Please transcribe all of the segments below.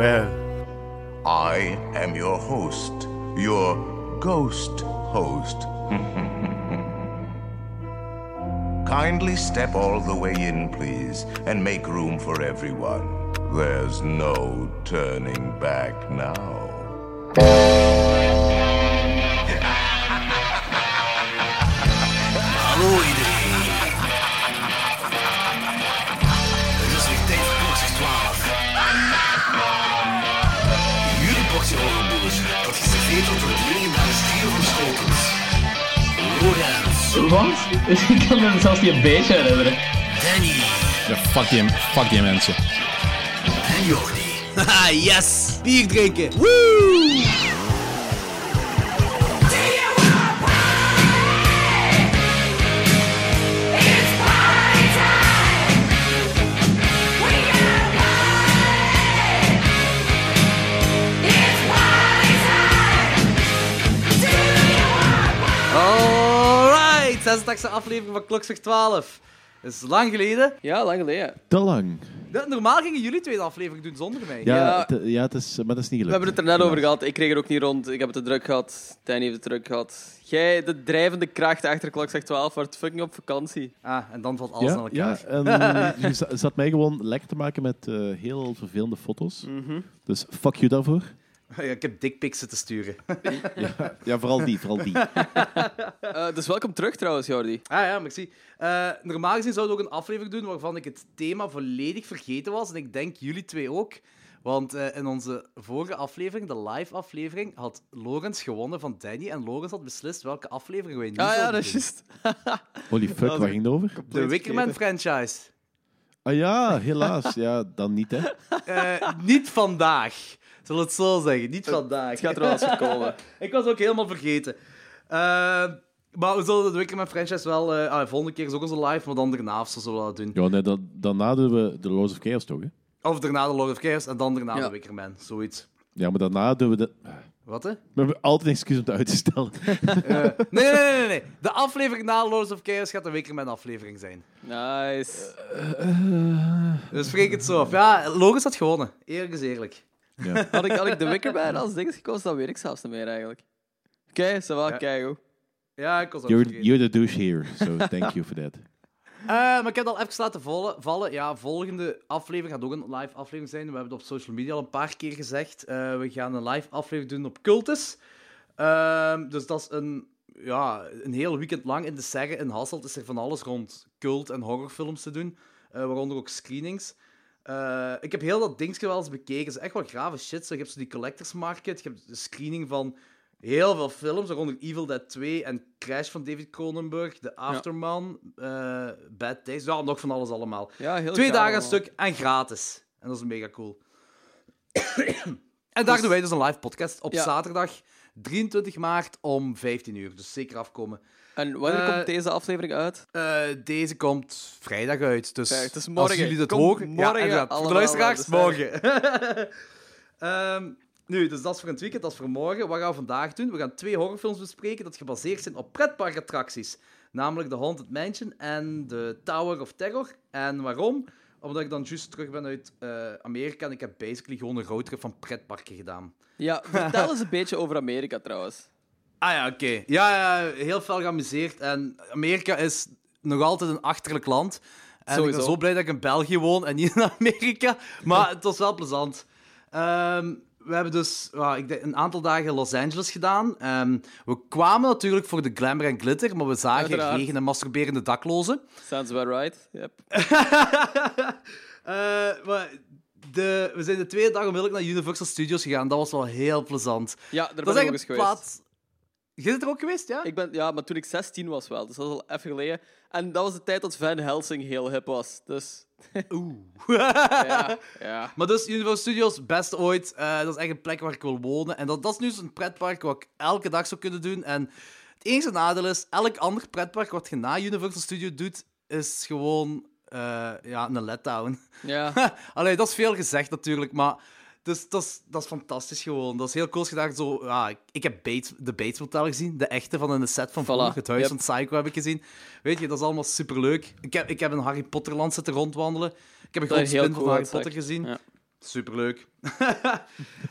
12. I am your host, your ghost host. Kindly step all the way in, please, and make room for everyone. There's no turning back now. Wat? Ik kan me zelfs niet een beetje herinneren. Danny Ja, fuck die, fuck die mensen. en Jordi. Haha, yes! Bier drinken! Woo! Alright, 86e aflevering van Klokslag 12. Dat is lang geleden. Ja, lang geleden. Te lang. Ja, Normaal gingen jullie twee de aflevering doen zonder mij. Ja, Ja. het- ja het is, maar dat is niet We gelukt. hebben het er net over gehad. Ik kreeg er ook niet rond. Ik heb het te druk gehad. Danny heeft het druk gehad. Jij, de drijvende kracht achter Klokslag 12, wordt fucking op vakantie. Ah, en dan valt alles Ja, aan ja, elkaar. en je za- zat mij gewoon lekker te maken met eh, heel vervelende foto's. Mhm. Dus fuck you daarvoor. Ja, ik heb dickpics te sturen. Ja, vooral die, vooral die. Eh, dus welkom terug trouwens, Jordi. Ah ja, merci. Eh, normaal gezien zouden we ook een aflevering doen waarvan ik het thema volledig vergeten was. En ik denk jullie twee ook. Want eh, in onze vorige aflevering, de live aflevering, had Lorenz gewonnen van Danny. En Lorenz had beslist welke aflevering wij nu Ah ja, dat is juist. Holy fuck, waar ging het over? De Wickerman franchise. Ah ja, helaas. Ja, dan niet, hè. Eh, niet vandaag. Zullen we het zo zeggen? Niet vandaag. Het gaat er wel eens komen. Ik was ook helemaal vergeten. Eh, maar we zullen de Wickerman franchise wel... eh ah, volgende keer is ook onze live, maar dan daarna of zo zullen we dat doen. Ja, nee, dan, daarna doen we de Lords of Chaos toch, hè? Of daarna de Lord of Chaos en dan daarna Ja. de Wickerman. Zoiets. Ja, maar daarna doen we de... Wat, hè? We hebben altijd een excuus om het uit te stellen. Eh, nee, nee, nee, nee. De aflevering na Lords of Chaos gaat de Wickerman-aflevering zijn. Nice. Dus spreek het zo af. Ja, Lorenz had gewonnen. Eerlijk is eerlijk. Ja. Had ik, had ik de Wickerman als ding gekozen, dan weet ik zelfs niet meer eigenlijk. Oké, okay, va, Ja. kijk hoe. Ja, ik was ook You're, you're the douche here, so thank you for that. Eh, maar ik heb het al even laten vallen. vallen. Ja, volgende aflevering gaat ook een live aflevering zijn. We hebben het op social media al een paar keer gezegd. Eh, we gaan een live aflevering doen op Cultus. Ehm, dus dat is een, ja, een heel weekend lang in de Serre in Hasselt is er van alles rond cult- en horrorfilms te doen. eh, waaronder ook screenings. Eh, ik heb heel dat dingetje wel eens bekeken. Het is echt wel grave shit. Zo, je hebt zo die collectors market. Je hebt de screening van heel veel films, waaronder Evil Dead 2 en Crash van David Cronenberg, The Afterman, eh, Bad Taste. Ja, nog van alles allemaal. Ja, heel Twee dagen een stuk en gratis. En dat is mega cool. en daar doen wij dus een live podcast op Ja. zaterdag 23 maart om 15 uur. Dus zeker afkomen. En wanneer Eh, komt deze aflevering uit? Eh, deze komt vrijdag uit. Dus Kijk, het is als morgen. jullie dat Komt horen... morgen ja, inderdaad. Voor de allemaal luisteraars, aan de morgen. Ehm, nu, dus dat is voor het weekend, dat is voor morgen. Wat gaan we vandaag doen? We gaan twee horrorfilms bespreken dat gebaseerd zijn op pretparkattracties. Namelijk The Haunted Mansion en The Tower of Terror. En waarom? Omdat ik dan juist terug ben uit eh, Amerika en ik heb basically gewoon een roadtrip van pretparken gedaan. Ja, vertel eens een beetje over Amerika trouwens. Ah ja, oké. Ja, ja, heel veel geamuseerd. En Amerika is nog altijd een achterlijk land. En ik ben zo blij dat ik in België woon en niet in Amerika. Maar het was wel plezant. Ehm, we hebben dus ik denk, een aantal dagen in Los Angeles gedaan. Ehm, we kwamen natuurlijk voor de glamour en glitter, maar we zagen Uiteraard. regen en masturberende daklozen. Sounds about right. Yep. Eh, maar de, we zijn de tweede dag onmiddellijk naar Universal Studios gegaan. Dat was wel heel plezant. Ja, daar ben ik ook eens een geweest. plaats... Je bent er ook geweest, ja? Ik ben, ja, maar toen ik 16 was wel, dus dat is al even geleden. En dat was de tijd dat Van Helsing heel hip was. Dus Oeh. ja, ja. Maar dus, Universal Studios, best ooit. Eh, dat is echt een plek waar ik wil wonen. En dat, dat is nu zo'n pretpark wat ik elke dag zou kunnen doen. En het enige nadeel is, elk ander pretpark wat je na Universal Studio doet, is gewoon eh, ja, een letdown. ja. Allee, dat is veel gezegd natuurlijk, maar dus, dat, is, dat is fantastisch gewoon. Dat is heel cool daar zo... Ja, ik, heb Bates, de Bates Motel gezien, de echte van in de set van Voilà, vroeger. Het huis yep. van Psycho heb ik gezien. Weet je, dat is allemaal superleuk. Ik heb, ik heb in Harry Potterland zitten rondwandelen. Ik heb een groot heel spin van Harry. Potter gezien. Ja. Superleuk.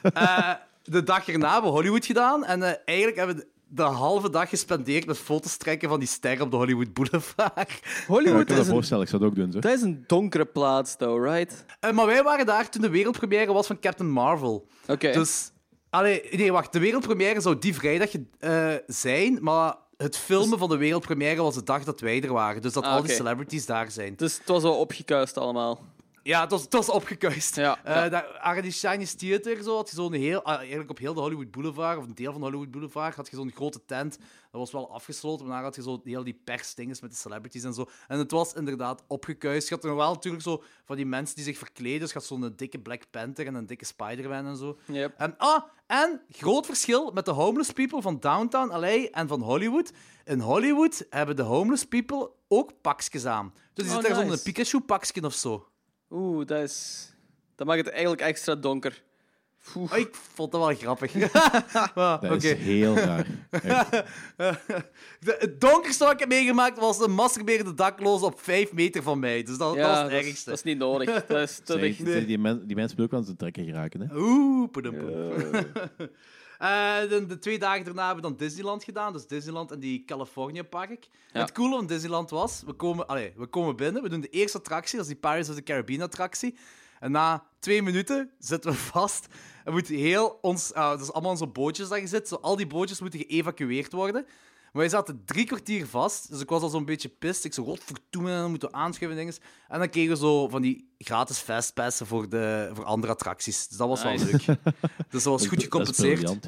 Eh, de dag erna hebben we Hollywood gedaan. En eh, eigenlijk hebben we de halve dag gespendeerd met foto's trekken van die ster op de Hollywood Boulevard. Ja, ik Hollywood is een, voorstellen, ik zou het ook doen. Zo. dat is een donkere plaats, though, right? Eh, maar wij waren daar toen de wereldpremière was van Captain Marvel. Oké. Dus, allee, nee, wacht. De wereldpremière zou die vrijdag eh, zijn, maar het filmen van de wereldpremière was de dag dat wij er waren. Dus dat Ah, al die celebrities daar zijn. Dus het was wel opgekuist allemaal. Ja, het was, het was opgekuist. Ja, ja. daar, Chinese Theater zo, had je zo'n heel, ah, eigenlijk op heel de Hollywood Boulevard, of een deel van de Hollywood Boulevard, had je zo'n grote tent. Dat was wel afgesloten, maar daar had je zo heel die persdinges met de celebrities en zo. En het was inderdaad opgekuist. Je had er nog wel natuurlijk zo van die mensen die zich verkleden. Dus je had zo'n dikke Black Panther en een dikke Spider-Man en zo. Yep. En, ah, en groot verschil met de homeless people van downtown LA en van Hollywood. In Hollywood hebben de homeless people ook pakjes aan. Dus die Oh, zitten daar nice. zo'n Pikachu-pakje of zo. Oeh, dat is... Dat maakt het eigenlijk extra donker. Oh, ik vond dat wel grappig. Maar, Dat is heel raar. Het donkerste wat ik heb meegemaakt was een masturberende dakloze op 5 meter van mij. Dus dat, Ja, dat was het dat is, ergste. dat is niet nodig. Dat is te Zeg, dicht. zeg, die, men- die mensen moeten ook wel aan zijn trekken geraken. Hè? Oeh. Eh, de, de twee dagen daarna hebben we dan Disneyland gedaan. Dus Disneyland en die California Park. Ja. Het coole van Disneyland was, we komen, allee, we komen binnen, we doen de eerste attractie, dat is die Pirates of the Caribbean attractie. En na twee minuten zitten we vast. En moet heel ons, dat is allemaal onze bootjes dat je zit. Zo, al die bootjes moeten geëvacueerd worden. Maar wij zaten drie kwartier vast, dus ik was al zo'n beetje pist. Ik zo, godverdomme, dan moeten we aanschuiven dinges. En dan kregen we zo van die gratis fastpassen voor, de, voor andere attracties. Dus dat was wel Nice. leuk. Dus dat was goed is- dat is gecompenseerd.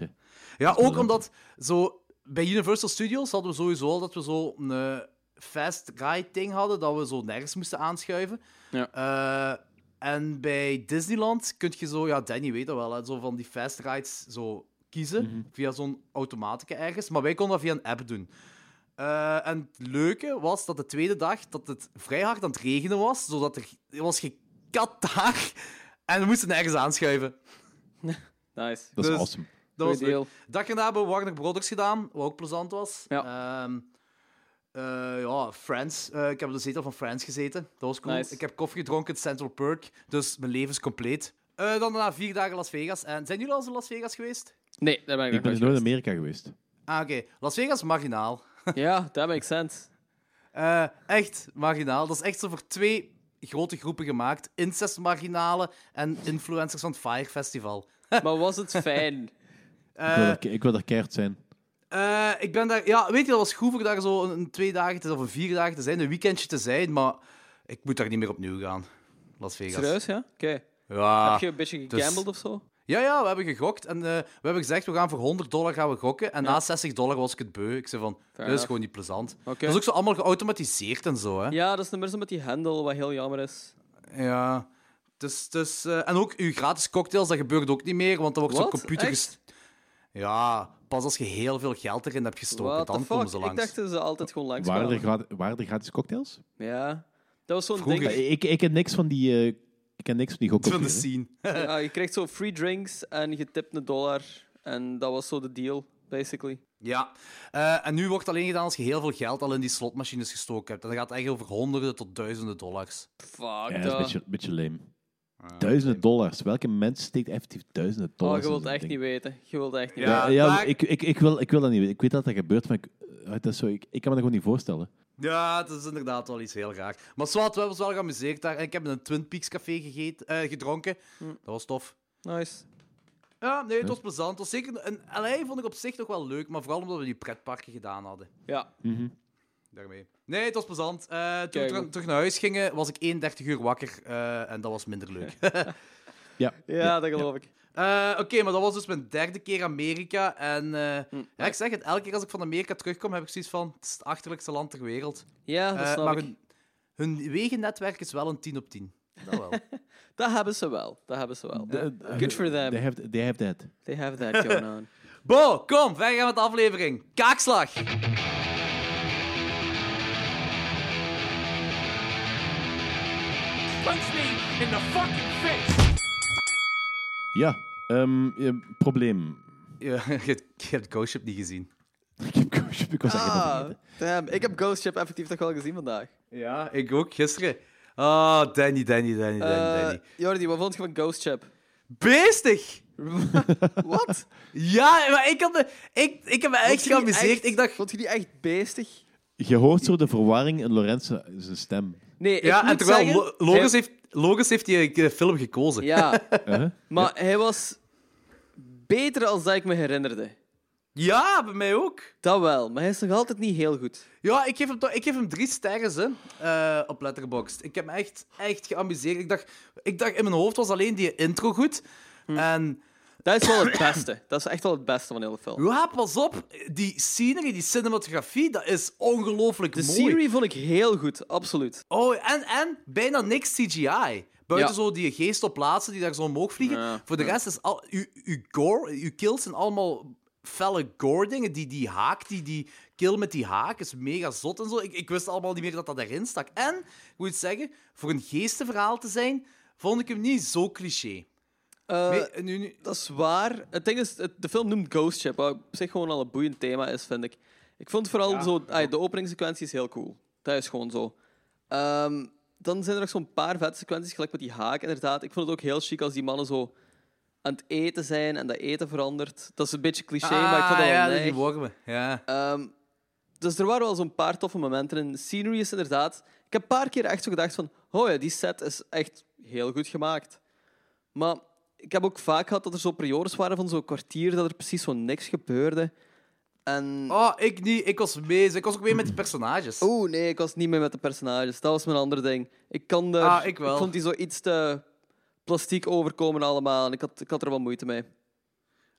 Ja, ook omdat zo, bij Universal Studios hadden we sowieso al dat we zo een eh, fast ride ding hadden, dat we zo nergens moesten aanschuiven. Ja. Eh, en bij Disneyland kun je zo, ja, Danny weet dat wel, hè, zo van die fast rides zo kiezen Mhm. via zo'n automatica ergens. Maar wij konden dat via een app doen. Eh, en het leuke was dat de tweede dag dat het vrij hard aan het regenen was, zodat er het was gekat daar en we moesten nergens aanschuiven. Nice. Dat is Dus- awesome. Dat was Goeie leuk. Dag erna hebben we Warner Brothers gedaan, wat ook plezant was. Ja. Ehm, eh, ja, Friends. Eh, ik heb op de zetel van Friends gezeten. Dat was cool. Nice. Ik heb koffie gedronken in Central Perk, dus mijn leven is compleet. Eh, dan daarna vier dagen Las Vegas. En zijn jullie al eens in Las Vegas geweest? Nee, daar ben ik, Ik ben nog dus nooit in Amerika geweest. Ah, oké. Las Vegas, marginaal. Ja, that makes sense. Eh, echt marginaal. Dat is echt zo voor twee grote groepen gemaakt. Incest-marginalen en influencers van het Fire Festival. Maar was het fijn? ik, wil er, ik wil keihard zijn. Eh, ik ben daar... Ja, weet je, dat was goed voor daar zo een, een twee dagen te, of een vier dagen te zijn, een weekendje te zijn, maar ik moet daar niet meer opnieuw gaan. Las Vegas. Serieus, ja? Oké. Ja. Heb je een beetje dus- of zo? Ja, ja, we hebben gegokt en eh, we hebben gezegd, we gaan voor 100 dollar gaan we gokken. En na 60 dollar was ik het beu. Ik zei van, dit is enough. gewoon niet plezant. Dat is ook zo allemaal geautomatiseerd en zo, hè. Ja, dat is nummer zo met die hendel, wat heel jammer is. Ja. Dus, dus, eh, en ook uw gratis cocktails, dat gebeurt ook niet meer, want er wordt zo'n computer... Ja, pas als je heel veel geld erin hebt gestoken, dan komen ze Ik langs. dacht dat ze altijd gewoon langs Waren er, waren er gratis cocktails? Ja. Dat was zo'n ding. Ik, ik ken niks van die, eh, ik ken niks van die Van de scene. Ja, je krijgt zo free drinks en je tipt een dollar. En dat was zo de deal, basically. Ja, Eh, en nu wordt het alleen gedaan als je heel veel geld al in die slotmachines gestoken hebt. En dan gaat het echt over honderden tot duizenden dollars. Fuck Ja, dat is dat. een beetje, beetje lame. Duizenden dollars. Welke mens steekt effectief duizenden Oh, dollars je in wilt echt ding? niet weten. Je wilt echt niet Ja, weten. ja ik, ik, ik, wil, ik wil dat niet weten. Ik weet dat dat gebeurt, maar ik, eh, dat is zo, ik, ik kan me dat gewoon niet voorstellen. Ja, het is inderdaad wel iets heel raar. Maar zwart, we hebben ons wel geamuseerd daar. En ik heb in een Twin Peaks café gegeten, eh, gedronken. Dat was tof. Nice. Ja, nee, het was plezant. Het was zeker, en LA vond ik op zich nog wel leuk, maar vooral omdat we die pretparken gedaan hadden. Ja. Daarmee. Nee, het was plezant. Eh, toen we Kijk, terug naar huis gingen, was ik 31 uur wakker eh, en dat was minder leuk. Ja. Ja, dat geloof ik. Eh, Oké, maar dat was dus mijn derde keer Amerika. En eh, Hm. ja, ik zeg het, elke keer als ik van Amerika terugkom, heb ik zoiets van... Het is het achterlijkste land ter wereld. Ja, dat Eh, snap maar ik. hun, hun wegennetwerk is wel een 10 op 10. Dat wel. Dat hebben ze wel. Dat hebben ze wel. Good for them. They have, they have that. They have that going on. Bo, kom, verder gaan met de aflevering. Kaakslag. Punch me in the fucking face! Ja, ehm, eh, probleem. Ja, je, hebt- je hebt Ghost Ship niet gezien. Ik heb Ghost Ship, ik was Ah, damn. Ik heb Ghost Ship effectief toch wel gezien vandaag. Ja, ik ook, gisteren. Ah, Danny, Danny, Danny, Danny, Eh Danny. Jordi, wat vond je van Ghost Ship? Beestig! Wat? Ja, maar ik, had de, ik, ik heb me echt geamuseerd. Ik dacht... Vond je die echt beestig? Je hoort zo de verwarring in Lorenz zijn stem. Nee, ik Ja, en moet terwijl zeggen, heeft, Logos heeft die film gekozen. Ja, Uh-huh. maar hij was beter als dat ik me herinnerde. Ja, bij mij ook. Dat wel, maar hij is nog altijd niet heel goed. Ja, ik geef hem, toch- ik geef hem drie sterren hè, eh, op Letterboxd. Ik heb me echt, echt geamuseerd. Ik dacht, ik dacht, in mijn hoofd was alleen die intro goed. Hm. En Dat is wel het beste. Dat is echt wel het beste van de hele film. ja, pas op, die scenery, die cinematografie, dat is ongelooflijk De mooi. serie vond ik heel goed, absoluut. Oh, en, en bijna niks CGI. Buiten Ja. zo die geest op plaatsen die daar zo omhoog vliegen. Ja, Voor de rest is al... Uw, uw gore, uw kills zijn allemaal felle gore dingen. Die, die haak, die, die kill met die haak is mega zot en zo. Ik, ik wist allemaal niet meer dat dat erin stak. En, ik moet zeggen, voor een geestenverhaal te zijn, vond ik hem niet zo cliché. Eh, Nee, nu, nu, Dat is waar. Het ding is, het- de film noemt Ghost Ship, wat op zich gewoon al een boeiend thema is, vind ik. Ik vond vooral Ja, zo... de openingssequentie is heel cool. Dat is gewoon zo. Ehm, dan zijn er nog zo'n paar vette sequenties, gelijk met die haak, inderdaad. Ik vond het ook heel chic als die mannen zo aan het eten zijn en dat eten verandert. Dat is een beetje cliché, maar ik vond dat Ah, ja, wel die wormen. Ja. Ehm, dus er waren wel zo'n paar toffe momenten in. Scenery is inderdaad... Ik heb een paar keer echt zo gedacht van... Oh ja, die set is echt heel goed gemaakt. Maar ik heb ook vaak gehad dat er zo periodes waren van zo'n kwartier dat er precies zo niks gebeurde. En... Oh, ik niet. Ik was mee. Ik was ook mee met die personages. Oeh, nee, ik was niet mee met de personages. Dat was mijn andere ding. Ik kan er... Ah, ik wel. vond die zo iets te plastiek overkomen allemaal. En ik had, ik had er wel moeite mee.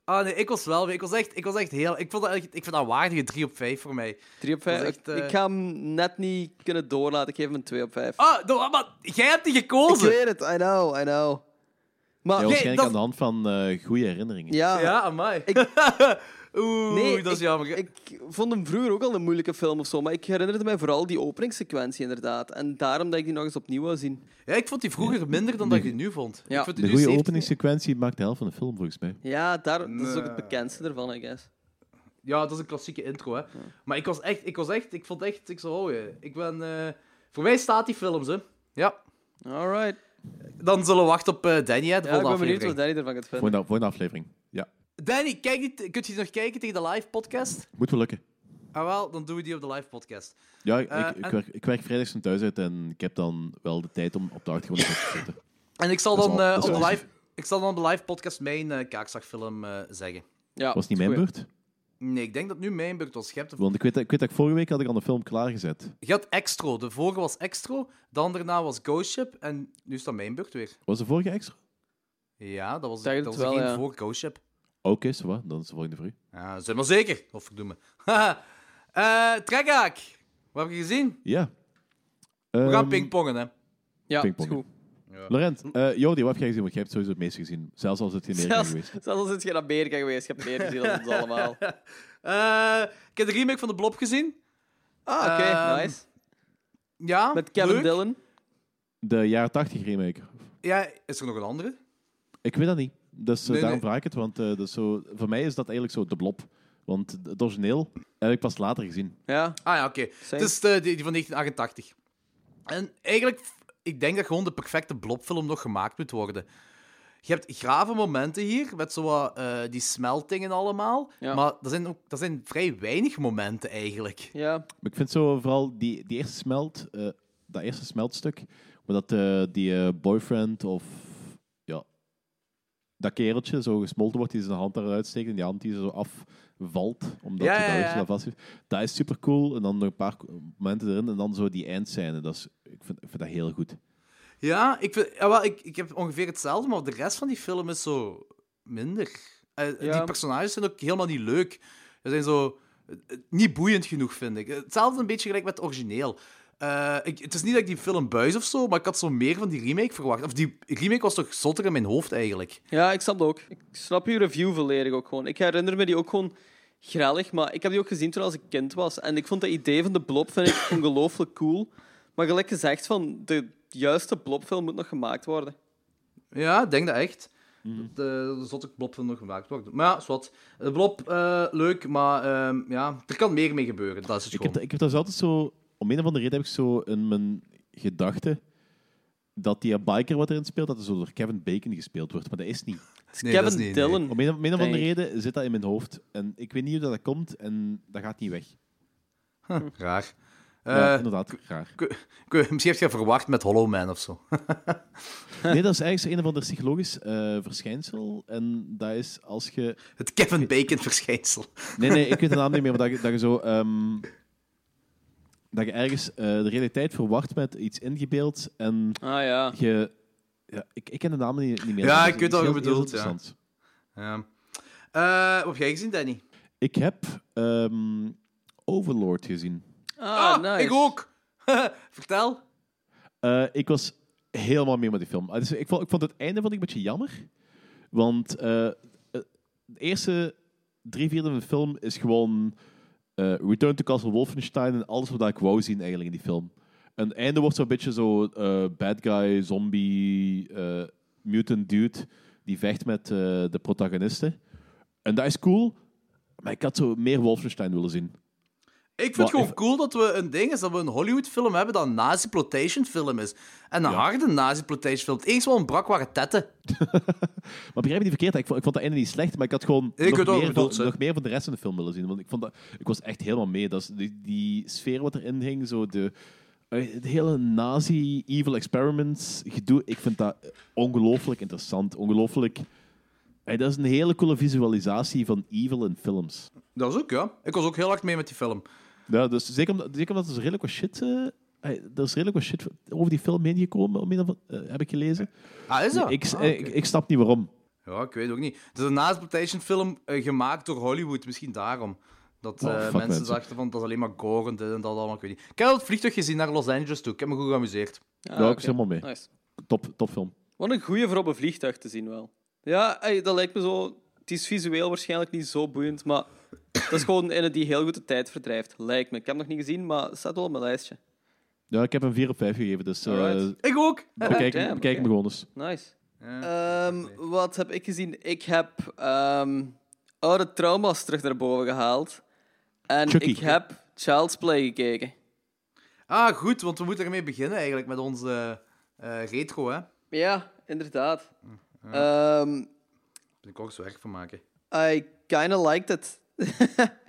Ah, nee, ik was wel mee. Ik was echt, ik was echt heel... Ik, vond dat, echt- ik vind dat een waardige 3 op 5 voor mij. 3 op 5. Dat is echt, eh, Ik ga hem net niet kunnen doorlaten. Ik geef hem een 2 op 5. Ah, nou, maar jij hebt die ik gekozen. weet het, I know, I know. Maar Ja, waarschijnlijk dat- aan de hand van eh goede herinneringen. ja, Ja, amai. Ik- Oeh, nee, dat is ik, jammer. Ik vond hem vroeger ook al een moeilijke film of zo, maar ik herinnerde mij vooral die openingssequentie inderdaad. En daarom dat ik die nog eens opnieuw wou zien. Ja, ik vond die vroeger minder dan dat ik die nu vond. Ja. Ik vond die De nu goede 17 openingssequentie maakt de helft van de film, volgens mij. Ja, daar, dat is ook Nee. het bekendste ervan, I guess. Ja, dat is een klassieke intro, hè. Maar ik was echt, ik was echt, ik vond echt, ik zo, oh, ik ben... eh, Voor mij staat die films, hè. Ja. Alright. Dan zullen we wachten op eh, Danny, hè, de Ja, ik ben benieuwd wat aflevering. Danny ervan gaat vinden. Volgende, volgende aflevering. Ja, Danny, kijk niet, kunt je nog kijken tegen de live podcast? moet wel lukken. Ah, wel, dan doen we die op de live podcast. Ja, ik, Eh, ik, ik en- werk, ik werk vrijdags van thuis uit en ik heb dan wel de tijd om op de achtergrond te zitten. En ik zal dan, al- eh, op de live, ik zal dan op de live podcast mijn kaakslagfilm eh, zeggen. Ja, Was het niet mijn beurt? Nee, ik denk dat nu mijn beurt was. De- Want ik weet, dat- ik weet dat ik vorige week had ik al een film klaargezet. je had Extro. De vorige was Extro. Dan daarna was Ghost Ship. En nu is dat mijn beurt weer. Was de vorige extra? Ja, dat was, dat was wel, geen ja. voor Ghost Ship. Oké, okay, wat? Dan is de volgende voor u. Ja, zijn maar zeker. Of verdoemen. Haha. Eh Trekhaak. Wat heb je gezien? Ja. We gaan Ehm, pingpongen, hè. Ja, is Pingpongen. Goed. Laurent, eh Jordi, wat heb jij gezien? Want jij hebt sowieso het meeste gezien. Zelfs als het in Amerika Zelfs, geweest. zelfs al zit je in Amerika geweest, je hebt meer gezien dan ons allemaal. Eh, ik heb de remake van de Blob gezien. Ah, oké, Ehm, nice. Ja, Met Kevin leuk. Dillon. De jaren 80 remake. Ja, is er nog een andere? Ik weet dat niet. Dus eh, Nee, daarom nee. vraag ik het. Want eh, dat is zo, voor mij is dat eigenlijk zo de blob. Want het origineel heb ik pas later gezien. Ja, Ah ja, oké. Het is de, die, die van 1988. En eigenlijk, ik denk dat gewoon de perfecte blobfilm nog gemaakt moet worden. Je hebt grave momenten hier, met zo wat, eh, die smeltingen allemaal. Ja. Maar dat zijn, ook, dat zijn vrij weinig momenten eigenlijk. ja. Maar ik vind zo vooral die, die eerste smelt, eh, dat eerste smeltstuk, waar dat eh, die boyfriend of dat kereltje zo gesmolten wordt, die zijn hand eruit steekt en die hand die zo afvalt, omdat Ja, ja, dat ja. ja, vast heeft. Dat is super cool. En dan nog een paar momenten erin en dan zo die eindscène. Dat is, ik, vind, ik vind dat heel goed. Ja, ik, vind, ja, wel, ik, ik heb ongeveer hetzelfde, maar de rest van die film is zo minder. Eh, Ja. Die personages zijn ook helemaal niet leuk. Ze zijn zo eh, niet boeiend genoeg, vind ik. Hetzelfde een beetje gelijk met het origineel. Eh, ik, het is niet dat ik die film buis of zo, maar ik had zo meer van die remake verwacht. Of die remake was toch zotter in mijn hoofd eigenlijk. Ja, ik snap het ook. Ik snap je review volledig ook gewoon. Ik herinner me die ook gewoon grellig, maar ik heb die ook gezien toen als ik kind was. En ik vond dat idee van de blob vind ik ongelooflijk cool. Maar gelijk gezegd, van, de juiste blobfilm moet nog gemaakt worden. Ja, ik denk dat echt. De, de zotte blobfilm nog gemaakt wordt. Maar ja, zwart. De blob, eh, leuk, maar ehm, ja, er kan meer mee gebeuren. Dat is het Ik gewoon. heb, ik heb dus altijd zo... Om een of andere reden heb ik zo in mijn gedachten dat die biker wat erin speelt, dat er zo door Kevin Bacon gespeeld wordt. Maar dat is niet. Het is Nee, dat Kevin is niet, nee. Om een, om een of andere reden zit dat in mijn hoofd. En ik weet niet hoe dat, komt en dat gaat niet weg. Raar. ja, Eh, inderdaad, raar. misschien heb je verwacht met Hollow Man of zo. Nee, dat is eigenlijk zo een of ander psychologisch eh, verschijnsel. En dat is als je... Het Kevin Bacon verschijnsel. Nee, nee, ik weet de naam niet meer, maar dat je, dat je zo... ehm, dat je ergens eh, de realiteit verwacht met iets ingebeeld en Ah ja. je... Ja, ik, ik ken de naam niet, niet meer. Ja, Dat ik weet wat je bedoelt, ja. interessant. Ja. Eh, wat heb jij gezien, Danny? Ik heb ehm, Overlord gezien. Ah, nice. ik ook. Vertel. Eh, ik was helemaal mee met die film. Ah, Dus ik, vond, ik vond het einde vond ik een beetje jammer. Want de eerste drie vierde van de film is gewoon eh, Return to Castle Wolfenstein en alles wat ik wou zien eigenlijk in die film. En het einde wordt zo'n beetje zo eh, bad guy, zombie, eh, mutant dude die vecht met de protagonisten. En dat is cool, maar ik had zo meer Wolfenstein willen zien. Ik vind Maar het gewoon cool dat we een ding is dat we een Hollywood-film hebben dat een nazi-plotation film is. En een Ja. harde nazi-plotation film. Het enige wat ontbrak waren tetten. Maar begrijp me niet verkeerd, ik vond, ik vond dat einde niet slecht, maar ik had gewoon Ik nog, meer bedoelt, van, nog meer van de rest van de film willen zien. Want ik, vond dat, ik was echt helemaal mee. Dat is, die, die sfeer wat erin hing, zo de, eh, het hele nazi-evil experiments gedoe, ik vind dat ongelooflijk interessant. Ongelooflijk... eh, dat is een hele coole visualisatie van evil in films. Dat is ook, ja. Ik was ook heel hard mee met die film. Ja, dus zeker omdat, zeker omdat er zo redelijk wat shit... er is redelijk wat shit over die film heen gekomen, om eh, heb ik gelezen. Ah, is dat? Ik, Ah, eh, ik, ik snap niet waarom. Ja, ik weet ook niet. Het is een nazi-plotation film gemaakt door Hollywood. Misschien daarom. Dat Oh, eh, mensen mensen. dachten van dat is alleen maar gore en dit en dat allemaal. Ik weet niet. Ik heb het vliegtuig gezien naar Los Angeles toe. Ik heb me goed geamuseerd. Ah, Ja, ik oké. is helemaal mee. Nice. Top, top film. Wat een goeie voor op een vliegtuig te zien wel. Ja, ey, dat lijkt me zo... Het is visueel waarschijnlijk niet zo boeiend, maar dat is gewoon een die heel goed de tijd verdrijft. Lijkt me. Ik heb hem nog niet gezien, maar het staat wel op mijn lijstje. Ja, ik heb een 4 op 5 gegeven, dus eh. Ik ook. bekijk, damn, bekijk oké. me gewoon eens. Nice. Ja. Ehm, wat heb ik gezien? Ik heb ehm, oude trauma's terug naar boven gehaald. En Chucky. ik heb Child's Play gekeken. Ah, goed, want we moeten ermee beginnen eigenlijk met onze eh, retro, hè. Ja, inderdaad. Ehm, Daar moet ik ook eens werk van maken. I kinda liked it.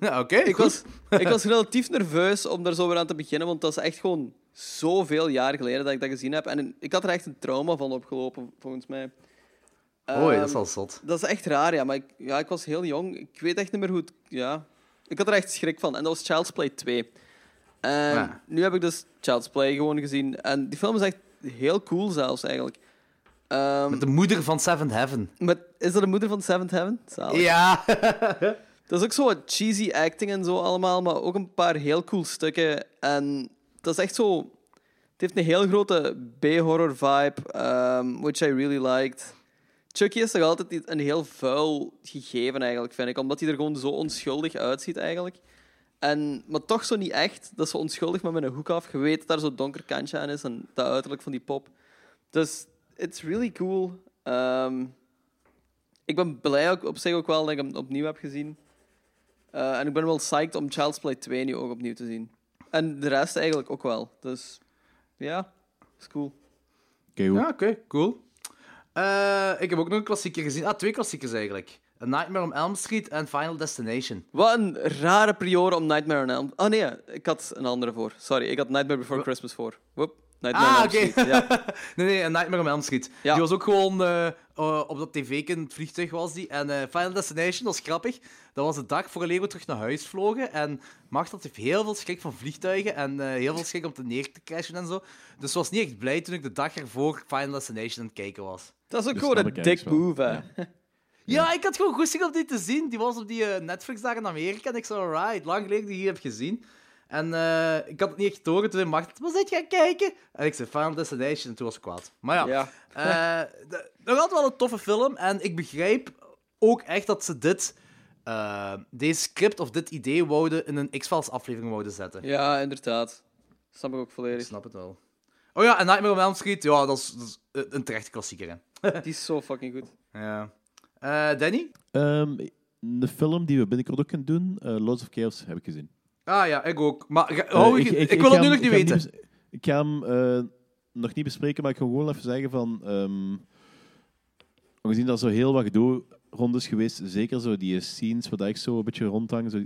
Ja, Oké, Ik was, ik was relatief nerveus om daar zo weer aan te beginnen, want dat is echt gewoon zoveel jaar geleden dat ik dat gezien heb. En ik had er echt een trauma van opgelopen, volgens mij. Oei, dat is Ehm, al zot. Dat is echt raar, ja. Maar ik, ja, ik was heel jong. Ik weet echt niet meer hoe het... Ja. Ik had er echt schrik van. En dat was Child's Play 2. En Ja. nu heb ik dus Child's Play gewoon gezien. En die film is echt heel cool zelfs, eigenlijk. Ehm, Met de moeder van Seventh Heaven. met, is dat de moeder van Seventh Heaven? Zalig. Ja. Dat is ook zo wat cheesy acting en zo allemaal, maar ook een paar heel cool stukken. En dat is echt zo... Het heeft een heel grote B-horror vibe, um, which I really liked. Chucky is toch altijd een heel vuil gegeven, eigenlijk, vind ik. Omdat hij er gewoon zo onschuldig uitziet, eigenlijk. En, maar toch zo niet echt. Dat is zo onschuldig, maar met een hoek af. Je weet dat daar zo'n donker kantje aan is en dat uiterlijk van die pop. Dus, it's really cool. Ehm, ik ben blij ook, op zich ook wel dat ik hem opnieuw heb gezien. Eh, en ik ben wel psyched om Child's Play 2 nu ook opnieuw te zien. En de rest eigenlijk ook wel. Dus ja, is cool. Oké, goed. Ja, oké, cool. Eh, ik heb ook nog een klassieker gezien. Ah, twee klassiekers eigenlijk. A Nightmare on Elm Street en Final Destination. Wat een rare periode om Nightmare on Elm... Oh nee, ik had een andere voor. Sorry, ik had Nightmare Before Christmas voor. Whoop. Nightmare Ah, oké. Ja. nee, nee, een Nightmare on Elm Street. Ja. Die was ook gewoon eh, eh, op dat tv in het vliegtuig was die. En eh, Final Destination, dat is grappig. Dat was de dag voor we terug naar huis vlogen. En Machteld heeft heel veel schrik van vliegtuigen. En eh, heel veel schrik om te neer te crashen en zo. Dus was niet echt blij toen ik de dag ervoor Final Destination aan het kijken was. Dat is ook Dus gewoon een ik dick ergens wel. move, hè. Ja. Ja, ik had gewoon goesting om die te zien. Die was op die Netflix daar in Amerika. En ik zei, alright, lang geleden die hier heb gezien. En eh, ik had het niet echt door. Toen zei Macht, wat zit je gaan kijken? En ik zei, Final Destination. En toen was ik kwaad. Maar ja, Ja. eh, de- nog altijd wel een toffe film. En ik begrijp ook echt dat ze dit, eh, deze script of dit idee wouden in een X-Files aflevering wouden zetten. Ja, inderdaad. Snap ik ook Ik volledig. snap het wel. Oh ja, en Nightmare on Elm Street, ja, dat is, dat is een- terechte klassieker. Hè. Die is zo fucking goed. Ja. Eh, Danny? Ehm, de film die we binnenkort ook gaan doen, eh, Lords of Chaos, heb ik gezien. Ah ja, ik ook. Maar ga- Eh, hou ik, ik, wil ga het nu hem- nog niet ik ga hem weten. bes- Ik ga hem eh, nog niet bespreken, maar ik ga gewoon even zeggen van... ehm aangezien dat zo heel wat gedoe rond is geweest, zeker zo die scenes waar ik zo een beetje rondhang. Zo,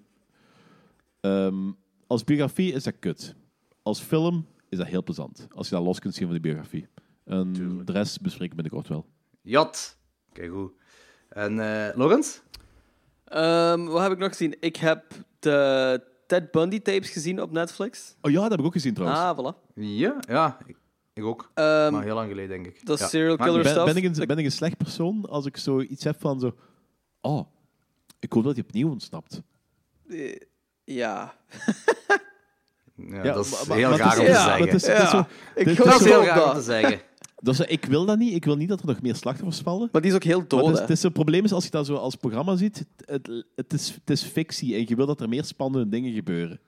Ehm, als biografie is dat kut. Als film is dat heel plezant. Als je dat los kunt zien van die biografie. En Tuurlijk. de rest bespreek ik binnenkort wel. Jat. Kijk goed. En eh Logans? Ehm, wat heb ik nog gezien? Ik heb de Ted Bundy tapes gezien op Netflix. Oh ja, dat heb ik ook gezien trouwens. Ah, voilà. Ja, ja. Ik, ik ook. Ehm, maar heel lang geleden, denk ik. dat is Ja. serial killer ben, stuff. ben, ik een, ben ik een slecht persoon als ik zoiets heb van zo... Oh, ik hoop dat hij opnieuw ontsnapt. eh, ja. Ja, Ja, dat is maar- heel maar raar om te zeggen. dat is heel raar om te zeggen. Dus eh, ik wil dat niet. Ik wil niet dat er nog meer slachtoffers vallen. Maar die is ook heel Maar dood, het, is, hè. het, is, het probleem is, als je dat zo als programma ziet, het, het, is, het is fictie en je wil dat er meer spannende dingen gebeuren.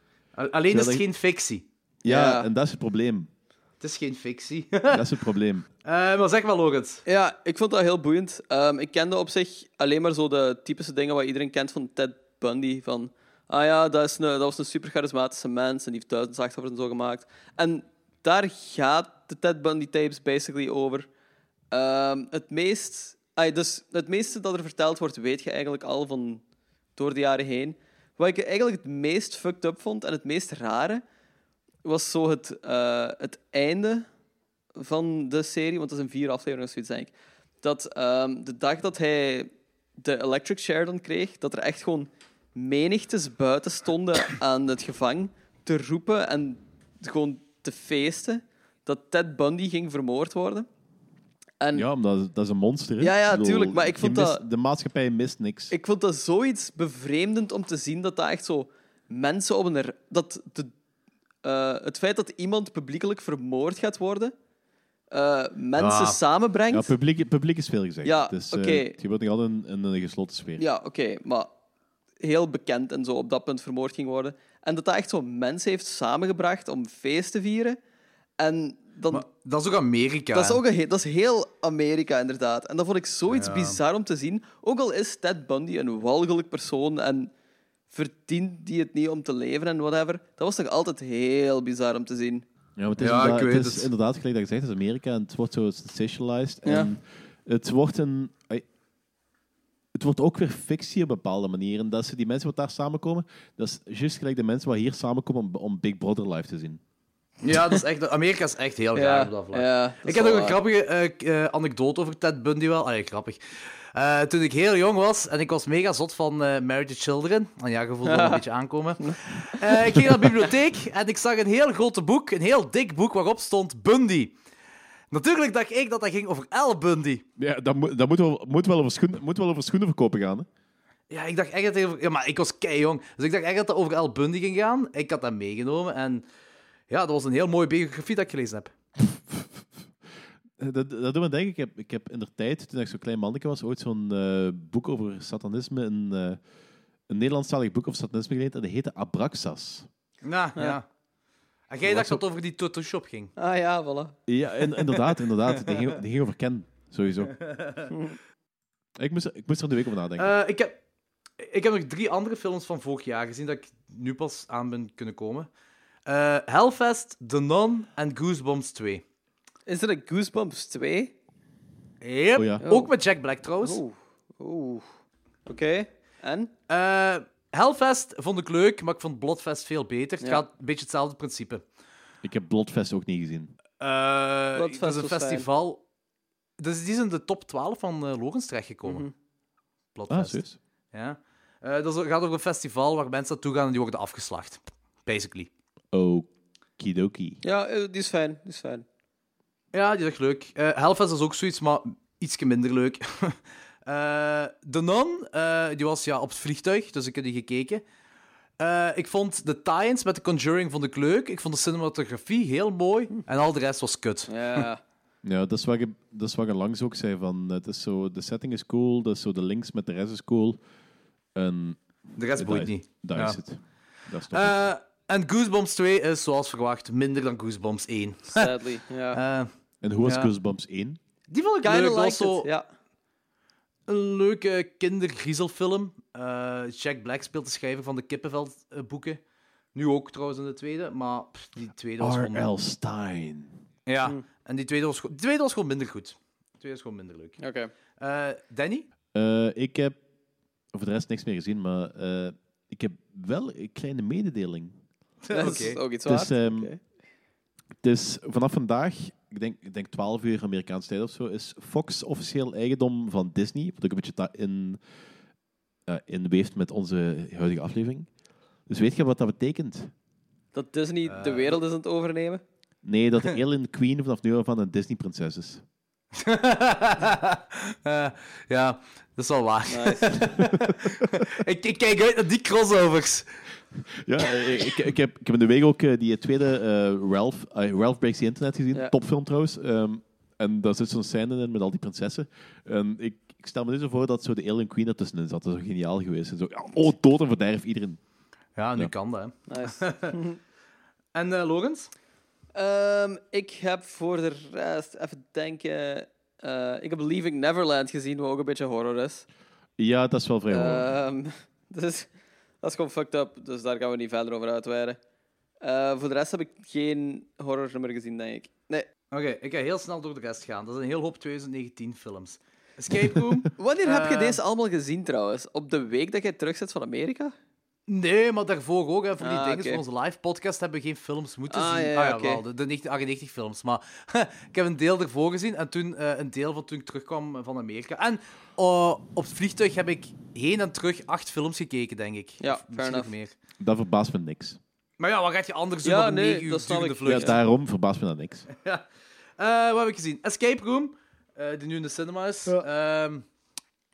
Alleen is het geen fictie. Ja, Ja. en dat is het probleem. Het is geen fictie. Dat is het probleem. Eh, maar zeg maar, Logans. Ja, ik vond dat heel boeiend. Ehm, ik kende op zich alleen maar zo de typische dingen wat iedereen kent van Ted Bundy. Van, ah ja, dat, is een, dat was een super charismatische mens en die heeft duizend slachtoffers en zo gemaakt. En daar gaat de Ted Bundy tapes basically over. Ehm, het, meest, dus het meeste dat er verteld wordt, weet je eigenlijk al van door de jaren heen. Wat ik eigenlijk het meest fucked up vond en het meest rare, was zo het, eh, het einde van de serie, want dat zijn vier afleveringen of zoiets, denk ik. Dat ehm, de dag dat hij de electric chair dan kreeg, dat er echt gewoon menigtes buiten stonden aan het gevang te roepen en gewoon te feesten dat Ted Bundy ging vermoord worden. En Ja, omdat dat is een monster. hè. Ja, ja, tuurlijk, maar ik vond mist- dat- De maatschappij mist niks. ik vond dat zoiets bevreemdend om te zien dat dat echt zo mensen op een... Dat de, eh, het feit dat iemand publiekelijk vermoord gaat worden, eh, mensen Ja. samenbrengt. Ja, publiek, publiek is veel gezegd. Ja, dus, eh, het gebeurt nog altijd in, in een gesloten sfeer. Ja, oké, maar heel bekend en zo op dat punt vermoord ging worden. En dat dat echt zo mensen heeft samengebracht om feest te vieren. En dan, Maar dat is ook Amerika. dat, is ook een, dat is heel Amerika, inderdaad. En dat vond ik zoiets Ja. bizar om te zien. Ook al is Ted Bundy een walgelijk persoon en verdient die het niet om te leven en whatever. Dat was toch altijd heel bizar om te zien. Ja, maar het is, Ja, inderdaad, ik weet het is het. inderdaad, gelijk dat je zegt, het is Amerika en het wordt zo sensationalized. Ja. En het wordt een... Het wordt ook weer fictie op bepaalde manieren. Dat ze die mensen wat daar samenkomen, dat is juist gelijk de mensen wat hier samenkomen om, om Big Brother live te zien. Ja, dat is echt, Amerika is echt heel graag op dat vlak. ja, dat ik heb nog een grappige eh, eh, anekdote over Ted Bundy wel. Allee, grappig. Eh, toen ik heel jong was en ik was mega zot van eh Married to Children. En ja, je voelde wel een beetje aankomen. Eh, ik ging naar de bibliotheek en ik zag een heel groot boek, een heel dik boek waarop stond Bundy. Natuurlijk dacht ik dat dat ging over Al Bundy. Ja, dat, moet, dat moet, wel, moet, wel over schoen, moet wel over schoenen verkopen gaan. Hè? Ja, ik dacht echt dat het over... Ja, maar ik was kei jong. Dus ik dacht echt dat het over Al Bundy ging gaan. Ik had dat meegenomen en... Ja, dat was een heel mooie biografie dat ik gelezen heb. Eh, Dat, dat doet me denken. Ik heb, ik heb in de tijd, toen ik zo'n klein manneke was, ooit zo'n eh, boek over satanisme, een, eh een Nederlandstalig boek over satanisme gelezen. En dat heette Abraxas. Ja, ja. En jij dacht dat het over die tattoo shop ging. Ah ja, voilà. Ja, in- inderdaad, inderdaad. Die ging, die ging over Ken, sowieso. ik, moest, er- ik moest er de week over nadenken. Eh, ik, heb, ik heb nog drie andere films van vorig jaar gezien dat ik nu pas aan ben kunnen komen. Eh, Hellfest, The Nun en Goosebumps 2. Is er een Goosebumps 2? Yep. Oh ja. Ook met Jack Black trouwens. Oeh. Oeh. Oké. En? Eh, Hellfest vond ik leuk, maar ik vond Bloodfest veel beter. Het Ja. gaat een beetje hetzelfde principe. Ik heb Bloodfest ook niet gezien. Eh, het is een was festival. Dus die is in de top 12 van eh Lorenz terechtgekomen. Mhm. Ah, serieus? Ja. Eh, dat is- gaat over een festival waar mensen naartoe gaan en die worden afgeslacht. Basically. Okidoki. Ja, eh, die is fijn. Die is fijn. Ja, die is echt leuk. Eh Hellfest is ook zoiets, maar ietsje minder leuk. Eh, de Nun, eh, die was ja, op het vliegtuig, dus ik heb die gekeken. Eh, ik vond de tie-ins met The Conjuring vond ik leuk. Ik vond de cinematografie heel mooi. En al de rest was kut. Ja. Ja, dat is wat je, dat is wat je langs ook zei. Van, het is zo, de setting is cool, dat is zo de links met de rest is cool. En De rest boeit niet. Daar Ja. is het. Dat is toch Eh, en Goosebumps 2 is, zoals verwacht, minder dan Goosebumps 1. Sadly. Ja. Eh, En hoe was ja. Goosebumps 1? die vond ik leuk. Was zo. Ja. Een leuke kindergriezelfilm. Eh, Jack Black speelt de schrijver van de Kippenveld-boeken. Nu ook trouwens in de tweede, maar pff, die tweede was gewoon... R.L. Stein. Ja, Hm. en die tweede was, die tweede was gewoon minder goed. De tweede was gewoon minder leuk. Oké. Eh, Danny? Eh, ik heb voor de rest niks meer gezien, maar eh, ik heb wel een kleine mededeling. Dat Oké. is ook iets waard. ehm, is vanaf vandaag, ik denk, ik denk 12 uur Amerikaanse tijd of zo, is Fox officieel eigendom van Disney. Wat ook een beetje in, inweeft met onze huidige aflevering. Dus weet je wat dat betekent? Dat Disney de Eh. wereld is aan het overnemen. Nee, dat de Alien Queen vanaf nu af aan een Disney-prinses is. Eh, ja, dat is wel waar. Nice. ik, ik kijk uit naar die crossovers. Ja, eh, ik, ik, heb, ik heb in de week ook eh, die tweede eh, Ralph, Ralph Breaks the Internet gezien. Ja. Topfilm trouwens. Ehm, en daar zit zo'n scène in met al die prinsessen. En ik, ik stel me nu zo voor dat zo de Alien Queen ertussenin zat. Dat is zo geniaal geweest. En zo, ja, oh, dood en verderf iedereen. Ja, nu Ja. kan dat. Hè. nice. En Logans? Ehm, ik heb voor de rest, even denken... eh, ik heb Leaving Neverland gezien, wat ook een beetje horror is. Ja, dat is wel vrij horror. Ehm, dus dat is gewoon fucked up, dus daar gaan we niet verder over uitweiden. Eh, voor de rest heb ik geen horror meer gezien, denk ik. Nee. Oké, ik ga heel snel door de rest gaan. Dat is een heel hoop 2019 films. Escape Room? Wanneer heb je Eh. deze allemaal gezien trouwens? Op de week dat jij terug zit van Amerika? nee, maar daarvoor ook. Hè, voor die Ah, dingen. Voor onze live podcast hebben we geen films moeten Ah, zien. ja, ah ja, wel, de, de 1998 films. Maar ik heb een deel ervoor gezien en toen eh, een deel van toen ik terugkwam van Amerika. En oh, op het vliegtuig heb ik heen en terug acht films gekeken, denk ik. Ja, Of fair misschien nog enough. meer. Dat verbaast me niks. Maar ja, wat gaat je anders doen Ja, op nee, 9 uur dat durende. Ja, vlucht? daarom verbaast me dat niks. Ja. Eh, wat heb ik gezien? Escape Room, eh, die nu in de cinema is. Ja,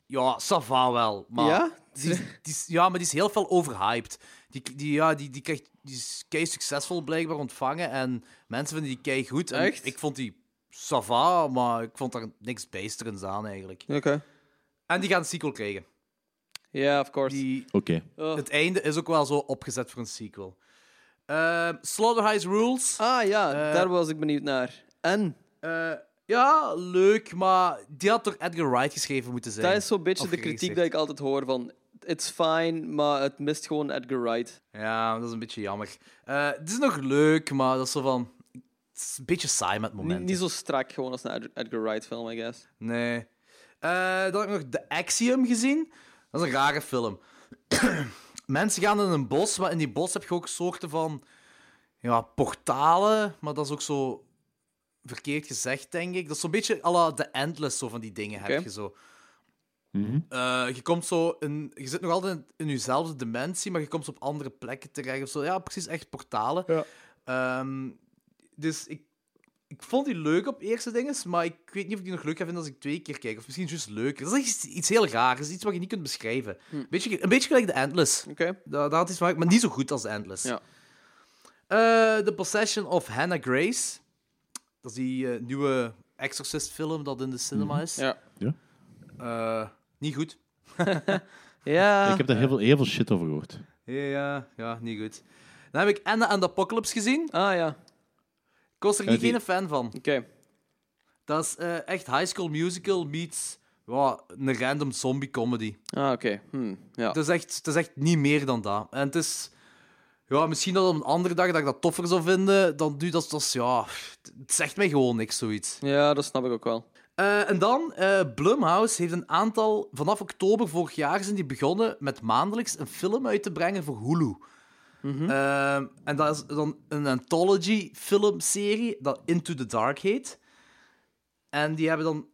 ja ça va wel. Maar Ja? Die, is- die is, ja, maar die is heel veel overhyped. Die, die, ja, die, die, krijgt, die is kei succesvol blijkbaar ontvangen en mensen vinden die kei goed. En Echt? Ik vond die ça va, maar ik vond daar niks bijsterends aan eigenlijk. Oké. En die gaan een sequel krijgen. Ja, of course. Die, Oké. Oh. het einde is ook wel zo opgezet voor een sequel. Eh Slaughterhouse Rules. Ah ja, Eh. daar was ik benieuwd naar. En? Eh, ja, leuk, maar die had door Edgar Wright geschreven moeten zijn. Dat is zo'n beetje Of de kritiek dat ik altijd hoor van... It's fine, maar het mist gewoon Edgar Wright. Ja, dat is een beetje jammer. Eh, het is nog leuk, maar dat is zo van... Het is een beetje saai met momenten. niet zo strak gewoon als een Ed- Edgar Wright film, I guess. Nee. Eh, dan heb ik nog The Axiom gezien. Dat is een rare film. Mensen gaan in een bos, maar in die bos heb je ook soorten van ja, portalen, maar dat is ook zo verkeerd gezegd, denk ik. Dat is zo'n beetje à la The Endless, zo van die dingen heb je zo. Mhm. Eh, je komt zo in, je zit nog altijd in, in jezelfde dimensie, maar je komt op andere plekken terecht of zo. Ja, precies, echt portalen. Ja. Ehm, dus ik, ik vond die leuk op eerste dingen, maar ik weet niet of ik die nog leuk ga vinden als ik twee keer kijk. Of misschien juist leuker. Dat is iets, iets heel raars, dat is iets wat je niet kunt beschrijven. Beetje, een beetje gelijk de Endless. Oké. Van, gemaakt, maar niet zo goed als de Endless. Ja. Eh, The Possession of Hannah Grace. Dat is die eh, nieuwe Exorcist-film dat in de cinema is. Ja. Eh, niet goed. Ja. Ik heb daar heel veel, heel veel shit over gehoord. Ja, ja, ja, niet goed. Dan heb ik Anna and the Apocalypse gezien. Ah ja. Ik was er niet die- geen fan van. Oké. Dat is eh, echt High School Musical meets ja, een random zombie comedy. Ah, oké. Hm. Ja. Het is, echt, het is echt niet meer dan dat. En het is... Ja, misschien dat op een andere dag dat ik dat toffer zou vinden dan nu. Dat, dat is, ja... Het zegt mij gewoon niks, zoiets. ja, dat snap ik ook wel. Eh, en dan, eh Blumhouse heeft een aantal... Vanaf oktober vorig jaar zijn die begonnen met maandelijks een film uit te brengen voor Hulu. Ehm, en dat is dan een anthology filmserie dat Into the Dark heet. En die hebben dan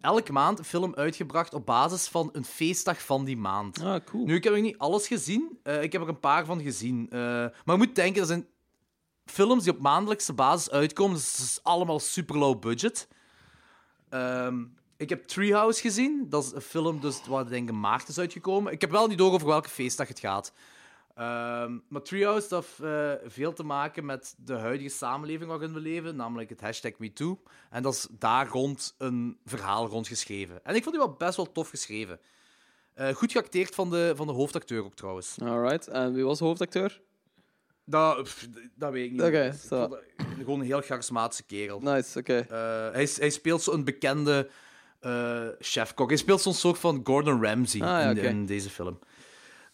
elke maand een film uitgebracht op basis van een feestdag van die maand. Ah, cool. Nu, ik heb nog niet alles gezien. Eh, ik heb er een paar van gezien. Eh, maar je moet denken, dat zijn films die op maandelijkse basis uitkomen. Dus het is allemaal super low budget. Ehm, ik heb Treehouse gezien. Dat is een film dus, ik denk in maart is uitgekomen. Ik heb wel niet door over welke feestdag het gaat. Ehm, maar Treehouse heeft eh, veel te maken met de huidige samenleving waarin we leven, namelijk het hashtag MeToo. En dat is daar rond een verhaal rond geschreven. En ik vond die wel best wel tof geschreven. Eh, goed geacteerd van de, van de hoofdacteur ook trouwens. Alright. En wie was de hoofdacteur? Dat, pff, dat weet ik niet. Oké, dat Gewoon een heel charismatische kerel. Nice, oké. Eh, hij, hij speelt zo'n bekende chefkok. Hij speelt zo'n soort van Gordon Ramsay Ah, ja, in, in deze film.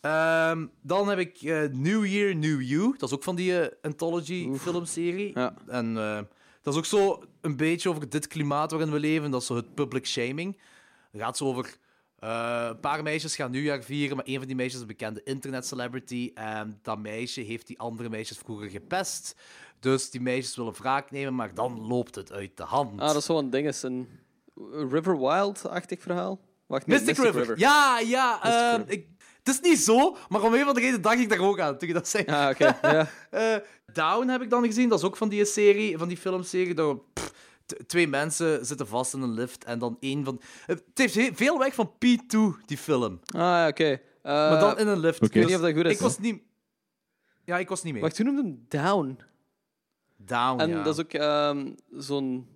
Ehm, dan heb ik eh, New Year, New You. Dat is ook van die eh, anthology-filmserie. Ja. En eh, dat is ook zo een beetje over dit klimaat waarin we leven. Dat is zo het public shaming. Het gaat zo over... een paar meisjes gaan nieuwjaar vieren, maar een van die meisjes is een bekende internet-celebrity. En dat meisje heeft die andere meisjes vroeger gepest. Dus die meisjes willen wraak nemen, maar dan loopt het uit de hand. Ah, dat is zo'n ding, is een River Wild-achtig verhaal. Wacht, nee, Mystic, River. Ja, ja. ik, het is niet zo, maar om een of andere reden dacht ik daar ook aan toen je dat zei. Ah, oké. ja. Eh, Down heb ik dan gezien. Dat is ook van die serie, van die filmserie. Daar, pff, t- twee mensen zitten vast in een lift en dan één van... Het heeft he- veel weg van P2, die film. Ah, ja, oké. Eh, maar dan in een lift. Oké. Ik weet niet of dat goed is. Ik was niet... Ja, ik was niet mee. Wacht, hoe noemde hem Down? Down, En ja. dat is ook ehm, zo'n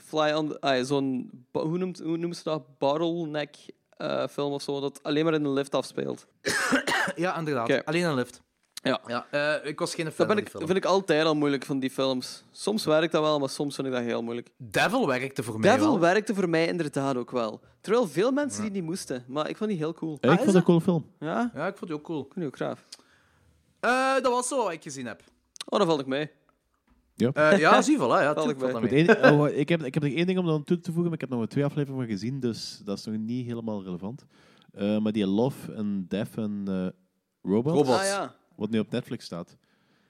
fly on the, ah, zo'n hoe noemt hoe noemen ze dat bottleneck eh, film of zo dat alleen maar in een lift afspeelt. Ja, inderdaad. Oké. Alleen in een lift. Ja. Ja, eh, ik was geen fan Dat ben ik, vind ik altijd al moeilijk van die films. Soms werkt dat wel, maar soms vind ik dat heel moeilijk. Devil werkte voor mij Devil wel. werkte voor mij inderdaad ook wel. Terwijl veel mensen die niet moesten, maar ik vond die heel cool. Ik vond het een coole film. Ja, Ja, ik vond die ook cool. ik vond die ook graag. Eh, dat was zo wat ik gezien heb. Oh, dan valt ik mee. Eh, ja, zie hè. Ja, tuurlijk valt dat Het mee. enige- oh, ik, heb, ik heb nog één ding om dan toe te voegen, maar ik heb nog maar twee afleveringen van gezien, dus dat is nog niet helemaal relevant. Eh, maar die Love en Death en eh, Robot. Ah ja, wat nu op Netflix staat.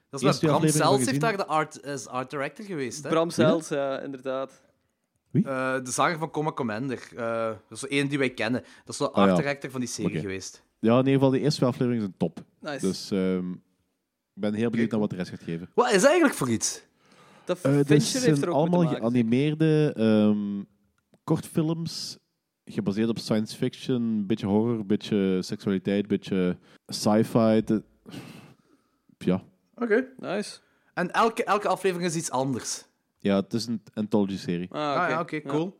Dat is met Bram aflevering heeft gezien. daar de art, is art director geweest. Hè? Bram Sells, ja, inderdaad. Eh, de zanger van Coma Commander. Eh, dat is zo één die wij kennen. Dat is de Ah, art ja. director van die serie Oké. geweest. Ja, in ieder geval, de eerste twee afleveringen zijn top. Nice. Dus ehm, ik ben heel benieuwd naar wat de rest gaat geven. Wat is dat eigenlijk voor iets? Dat Eh Fincher dit heeft zijn er ook allemaal geanimeerde ehm, kortfilms, gebaseerd op science fiction, een beetje horror, een beetje seksualiteit, een beetje sci-fi. De- Ja. Oké. Nice. En elke, elke aflevering is iets anders. ja, het is een anthology-serie. Ah, Ah, oké. ja, oké, cool.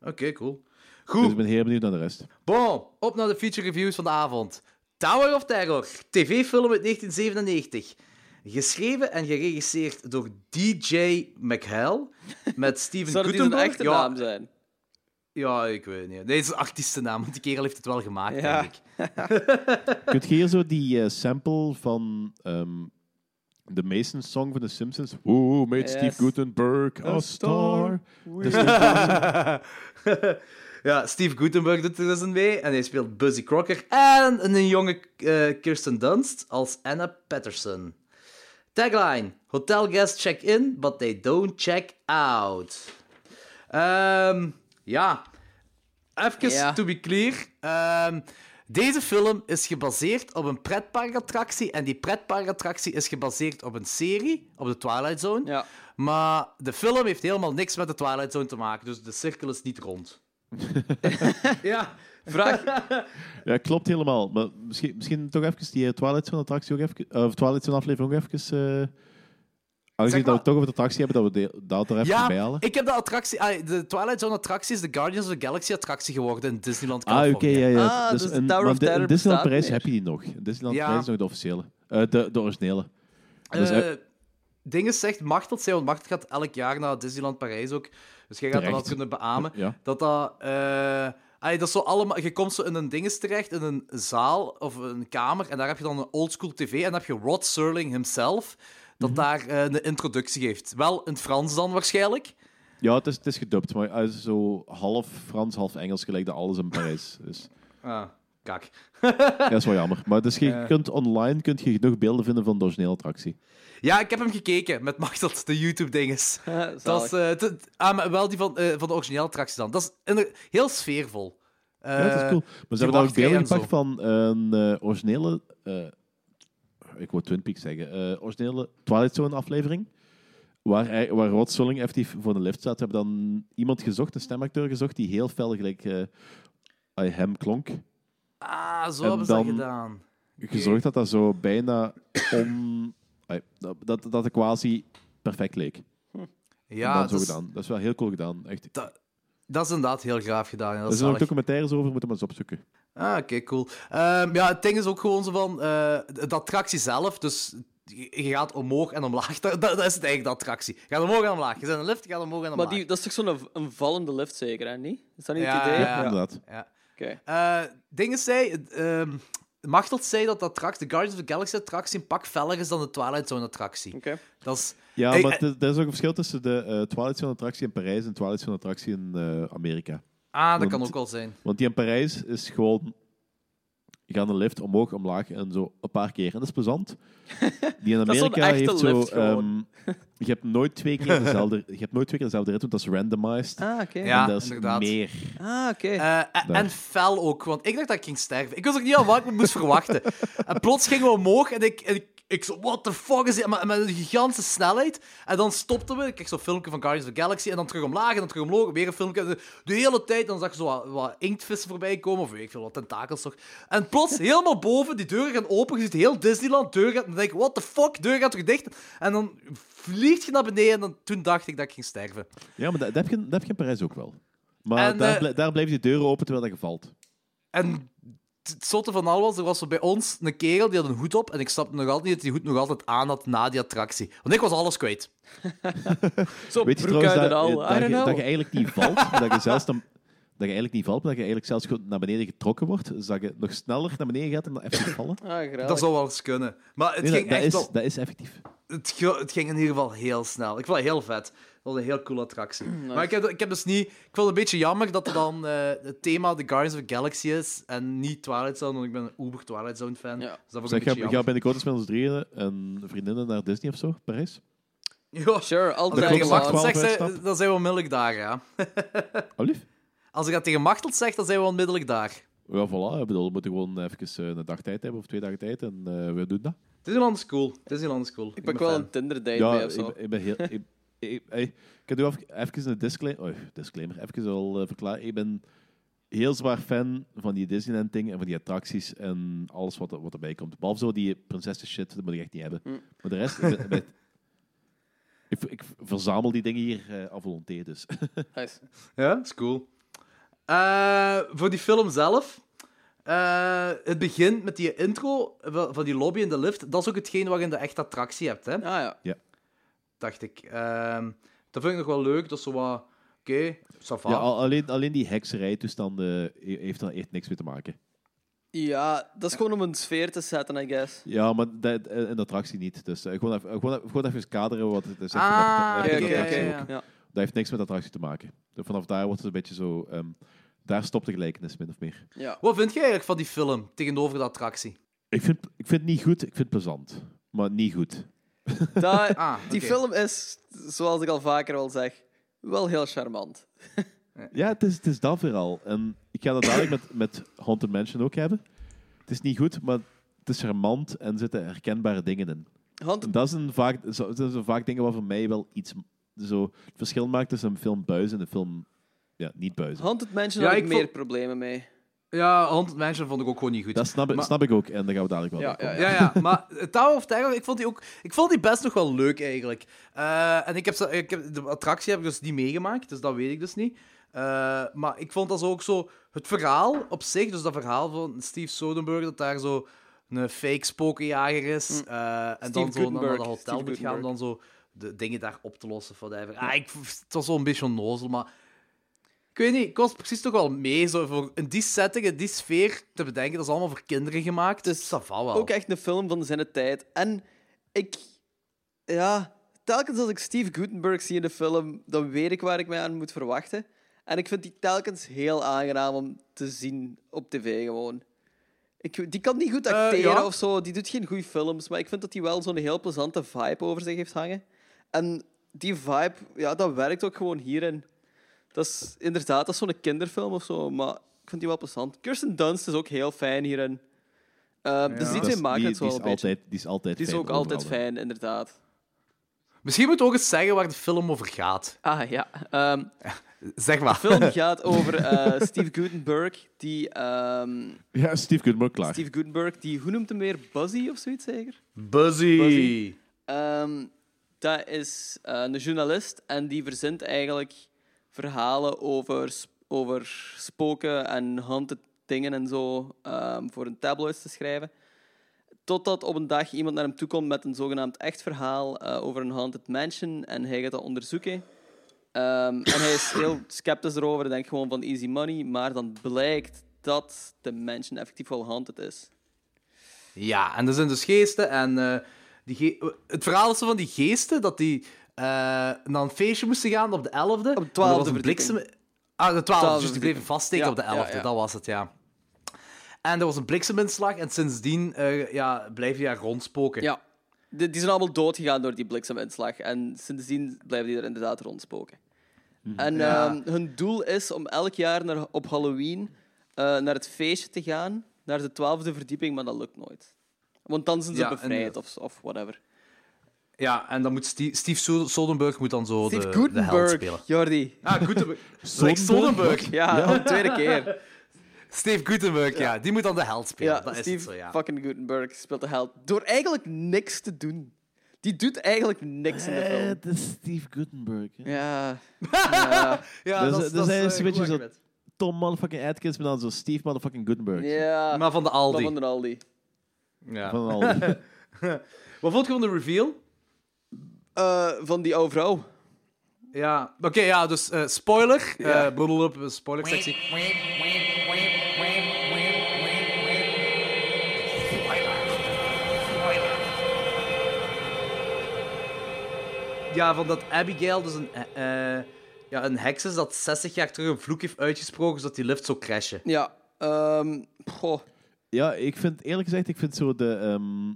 Oké, cool. Dus Goed. ik ben heel benieuwd naar de rest. Bon, op naar de feature reviews van de avond. Tower of Terror, tv-film uit 1997. Geschreven en geregisseerd door DJ McHale. Met Steven Zou zijn Guttenberg. echte ja, naam zijn? Ja, ik weet niet. Nee, het is een artiestennaam, want die kerel heeft het wel gemaakt, Ja. denk ik. Kun je hier zo die eh, sample van ehm, de Mason song van The Simpsons? Who made Yes. Steve Gutenberg a, A star? star. Dus ja, Steve Guttenberg doet er dus een mee. En hij speelt Buzzy Crocker. En een jonge eh, Kirsten Dunst als Anna Patterson. Tagline. Hotel guests check in, but they don't check out. Ehm, ja. Even Ja. to be clear. Ehm, deze film is gebaseerd op een pretparkattractie. En die pretparkattractie is gebaseerd op een serie, op de Twilight Zone. Ja. Maar de film heeft helemaal niks met de Twilight Zone te maken, dus de cirkel is niet rond. ja. Vraag, Ja, klopt helemaal. Maar misschien, misschien toch even die eh, Twilight Zone attractie ook even, eh, of Twilight Zone aflevering ook even. eh aangezien Zeg dat we toch over de attractie hebben, dat we de, dat er even Ja, bij halen. ik heb de attractie... ah, de Twilight Zone attractie is de Guardians of the Galaxy attractie geworden in Disneyland Ah, oké, ja, ja. Ah, dus de in- Tower of Terror in Disneyland Parijs heb je die nog. In Disneyland Ja. Parijs is nog de officiële. Eh, de, de originele. Dus, Eh, eh, Dingen zegt Machteld, zij, want gaat elk jaar naar Disneyland Parijs ook. Dus jij gaat dat wel Terecht. kunnen beamen. Ja. Dat dat... eh, ah, dat is zo allemaal, je komt zo in een dinges terecht, in een zaal of een kamer, en daar heb je dan een oldschool tv, en dan heb je Rod Serling himself, dat Mhm. daar eh, een introductie geeft. Wel in het Frans dan waarschijnlijk. Ja, het is, het is gedubt, maar zo half Frans, half Engels, gelijk dat alles in Parijs is. Ah. Kak. Ja, dat is wel jammer. Maar dus je Ja. kunt online kunt je genoeg beelden vinden van de originele attractie. Ja, ik heb hem gekeken met Machteld, de YouTube-dinges. Dat is, eh, ah, maar wel die van, eh, van de originele attractie dan. Dat is inder- heel sfeervol. ja, dat is Eh, cool. Maar ze hebben daar ook beelden gepakt van een eh, originele... eh, ik wou Twin Peaks zeggen. eh, originele Twilight Zone aflevering. Waar, hij- waar Rod Serling effectief voor de lift zat. Hebben dan iemand gezocht, een stemacteur gezocht, die heel fel gelijk eh, hij hem klonk. Ah, zo En hebben ze dat dan- gedaan. Gezorgd dat dat zo bijna om... dat, dat, dat het quasi perfect leek. Ja, dat, is, gedaan. dat is wel heel cool gedaan. Echt. dat is inderdaad heel graaf gedaan. Ja, dat Er zijn ook documentaires over, moeten we maar eens opzoeken. Ah, oké, cool. Ehm, ja, het ding is ook gewoon zo van eh, de attractie zelf. Dus je gaat omhoog en omlaag. Dat, dat, dat is het eigenlijk, de attractie. Je gaat omhoog en omlaag. Je zit in een lift, je gaat omhoog en omlaag. Maar die, dat is toch zo'n een, een vallende lift zeker, hè? Niet? Is dat niet Ja, het idee? ja. Inderdaad. Ja. Oké. Eh ding is, zei, ehm Machteld zei dat de attractie, de Guardians of the Galaxy attractie een pak feller is dan de Twilight Zone attractie. Oké. Dat is... Ja, Hey, maar eh, er is ook een verschil tussen de eh, Twilight Zone attractie in Parijs en Twilight Zone attractie in eh, Amerika. Ah, dat Want- kan ook wel zijn. Want die in Parijs is gewoon... Je gaat een lift omhoog, omlaag en zo een paar keer. En dat is plezant. Die in Dat is zo'n Amerika echte heeft zo... ehm, je hebt nooit twee keer dezelfde, je hebt nooit twee keer dezelfde rit, want dat is randomized. Ah, oké. Ja. en dat is inderdaad. meer. Ah, oké. Eh, en, fel ook, want ik dacht dat ik ging sterven. Ik wist ook niet aan wat ik moest verwachten. En plots gingen we omhoog en ik, en ik, ik zo, what the fuck is dit? Maar met een gigantische snelheid. En dan stopten we. Ik kreeg zo'n filmpje van Guardians of the Galaxy. En dan terug omlaag en dan terug omhoog. Weer een filmpje. De, de hele tijd. Dan zag je zo wat, wat inktvissen voorbij komen. Of weet ik veel, wat tentakels toch. En plots, helemaal boven, die deuren gaan open. Je ziet heel Disneyland. Deur gaat, en dan denk ik, what the fuck? Deur gaat terug dicht. En dan vliegt je naar beneden. En dan, toen dacht ik dat ik ging sterven. Ja, maar dat, dat, heb, je, dat heb je in Parijs ook wel. Maar En, daar, blij- daar blijven die deuren open terwijl dat je valt. En het zotte van al was, er was zo bij ons een kerel die had een hoed op. En ik snapte nog altijd niet dat hij die hoed nog altijd aan had na die attractie. Want ik was alles kwijt. Zo, Weet je trouwens dat, al. je, dat eigenlijk niet valt, dat je zelfs dan, dat je eigenlijk niet valt, maar dat je eigenlijk zelfs gewoon naar beneden getrokken wordt. Dus dat je nog sneller naar beneden gaat en dan even vallen. Ah. Dat zou wel eens kunnen. Maar het Nee, ging dat, dat echt is, wel... dat is effectief. Het, het ging in ieder geval heel snel. Ik vond het heel vet. Dat was een heel coole attractie. Maar ik heb, ik heb dus niet... Ik vond het een beetje jammer dat er dan eh, het thema The Guardians of the Galaxy is en niet Twilight Zone, want ik ben een uber Twilight Zone fan. Ja. Dus dat vond ik Zeg, een ga, beetje ga jammer. binnenkort eens met ons drieën en vriendinnen naar Disney of zo, Parijs? Ja. Sure, Als ik altijd dat zeg, dan zijn we onmiddellijk daar, ja. Als ik dat tegen Machteld zeg, dan zijn we onmiddellijk daar. Ja, voilà. Ik bedoel, we moeten gewoon even eh, een dag tijd hebben of twee dagen tijd en eh, we doen dat. Disneyland is cool. Disneyland is cool. Ik ben ben wel fan. een Tinder-date Ja, bij of ik, zo. ben- ik ben heel... ik, ik, ik, ik doe even, even een disclaimer. Oh, disclaimer. Even al eh, verklaren. Ik ben heel zwaar fan van die Disneyland-dingen en van die attracties en alles wat, er, wat erbij komt. Behalve zo die prinsessen shit, dat moet ik echt niet hebben. Hm. Maar de rest... ik, ben- ben- ik, ik verzamel die dingen hier eh à volonté, dus. Nice. Ja, is cool. Eh, voor die film zelf. eh, het begint met die intro van die lobby in de lift. Dat is ook hetgeen waar je de echte attractie hebt, hè? Ah ja. Dacht ik. Ehm, dat vind ik nog wel leuk. Dat is zo wat... Oké, ça va. Ja, al- alleen, alleen die hekserijtoestanden he- heeft daar echt niks mee te maken. Ja, dat is gewoon om een sfeer te zetten, I guess. Ja, maar dat, eh, de attractie niet. Dus eh, gewoon, even, gewoon, gewoon even kaderen wat het is. Ah, ja, ja. oké. Ja. dat heeft niks met de attractie te maken. Dus vanaf daar wordt het een beetje zo... ehm, daar stopt de gelijkenis, min of meer. Ja. Wat vind jij eigenlijk van die film tegenover de attractie? Ik vind, ik vind het niet goed, ik vind het plezant. Maar niet goed. Dat- Ah, Die oké. film is, zoals ik al vaker al zeg, wel heel charmant. Ja, het is, het is dat vooral. En ik ga dat dadelijk met, met Haunted Mansion ook hebben. Het is niet goed, maar het is charmant en er zitten herkenbare dingen in. En dat zijn vaak, zo, dat zijn vaak dingen waar voor mij wel iets zo, het verschil maakt tussen een film buizen en een film ja, niet buizen. Haunted Mansion Ja, had ik ik meer vond- problemen mee. Ja, Haunted Mansion vond ik ook gewoon niet goed. Dat snap, ik- Maar- snap ik ook en daar gaan we dadelijk wel Ja, ja, Ja, ja, maar Tower of Terror, ik vond die ook... Ik vond die best nog wel leuk, eigenlijk. Eh, en ik heb, ik heb, de attractie heb ik dus niet meegemaakt, dus dat weet ik dus niet. Eh, maar ik vond dat zo ook zo... Het verhaal op zich, dus dat verhaal van Steve Soderbergh, dat daar zo een fake spokenjager is, eh, en Steve dan zo naar dat hotel Steve moet gaan, dan zo de dingen daar op te lossen, of whatever. Ah, ik, het was zo een beetje onnozel, maar... Ik weet niet, ik was precies toch wel mee, zo voor in die setting, in die sfeer te bedenken, dat is allemaal voor kinderen gemaakt, dus dat wel. Ook echt een film van zijn tijd. En ik... Ja, telkens als ik Steve Guttenberg zie in de film, dan weet ik waar ik mij aan moet verwachten. En ik vind die telkens heel aangenaam om te zien op tv gewoon. Ik, die kan niet goed Eh, acteren ja. of zo. Die doet geen goede films. Maar ik vind dat hij wel zo'n heel plezante vibe over zich heeft hangen. En die vibe, ja, dat werkt ook gewoon hierin. Dat is inderdaad dat is zo'n kinderfilm of zo. Maar ik vind die wel plezant. Kirsten Dunst is ook heel fijn hierin. Ehm, Dus die Dat twee maken die, het wel die een is beetje. altijd, die is altijd Die is fijn ook altijd overal, fijn, inderdaad. Misschien moet je ook eens zeggen waar de film over gaat. Ah ja. Ehm, Zeg maar. de film gaat over eh, Steve Gutenberg. Die, ehm, Ja, Steve Goodman, klaar. Steve Gutenberg, die, hoe noemt hem weer? Buzzy of zoiets zeker? Buzzy. Buzzy. Ehm, dat is eh, een journalist en die verzint eigenlijk verhalen over, over spoken en haunted dingen en zo ehm, voor een tabloid te schrijven. Totdat op een dag iemand naar hem toe komt met een zogenaamd echt verhaal eh, over een haunted mansion en hij gaat dat onderzoeken. Ehm, en hij is heel sceptisch erover en denkt gewoon van easy money, maar dan blijkt dat de mansion effectief wel haunted is. Ja, en er zijn dus geesten. En eh, die ge- het verhaal is van die geesten dat die naar een feestje moesten gaan op de 11e. Op de 12e Er was een verdieping. bliksem... Ah, de 12e, Twaalfde dus die bleven vaststeken Ja, op de 11e. ja, ja. Dat was het, ja. En er was een blikseminslag en sindsdien eh ja, blijf je daar rondspoken. Ja, die, die zijn allemaal doodgegaan door die blikseminslag. En sindsdien blijven die er inderdaad rondspoken. En Ja. ehm, hun doel is om elk jaar naar, op Halloween eh, naar het feestje te gaan, naar de twaalfde verdieping, maar dat lukt nooit. Want dan zijn ze Ja, bevrijd en- of, of whatever. Ja, en dan moet Steve, Steve moet dan zo Steve de, de held Gutenberg, spelen. Jordi. Ah, Gutenberg. Ja, al de tweede keer. Steve Gutenberg, ja. Die moet dan de held spelen. Ja, dat is Steve het zo, ja. fucking Gutenberg speelt de held. Door eigenlijk niks te doen. Die doet eigenlijk niks in de Eh, film. Het is Steve Gutenberg. hè. Ja. ja. Ja, Dus, dat, is- dus eh, een beetje zo-. Tom motherfucking Atkins, maar dan zo Steve motherfucking Gutenberg. Ja. Maar van de Aldi. Maar van de Aldi. Ja. Van al die. Wat vond je van de reveal? Eh, van die vrouw. Ja, oké, ja, dus eh, spoiler. Ja. eh broedel op, spoiler sectie. Ja, van dat Abigail dus een, ja, een heks is dat 60 jaar terug een vloek heeft uitgesproken zodat die lift zou crashen. Ja. ehm goh. Ja, ik vind eerlijk gezegd, ik vind zo de. ehm,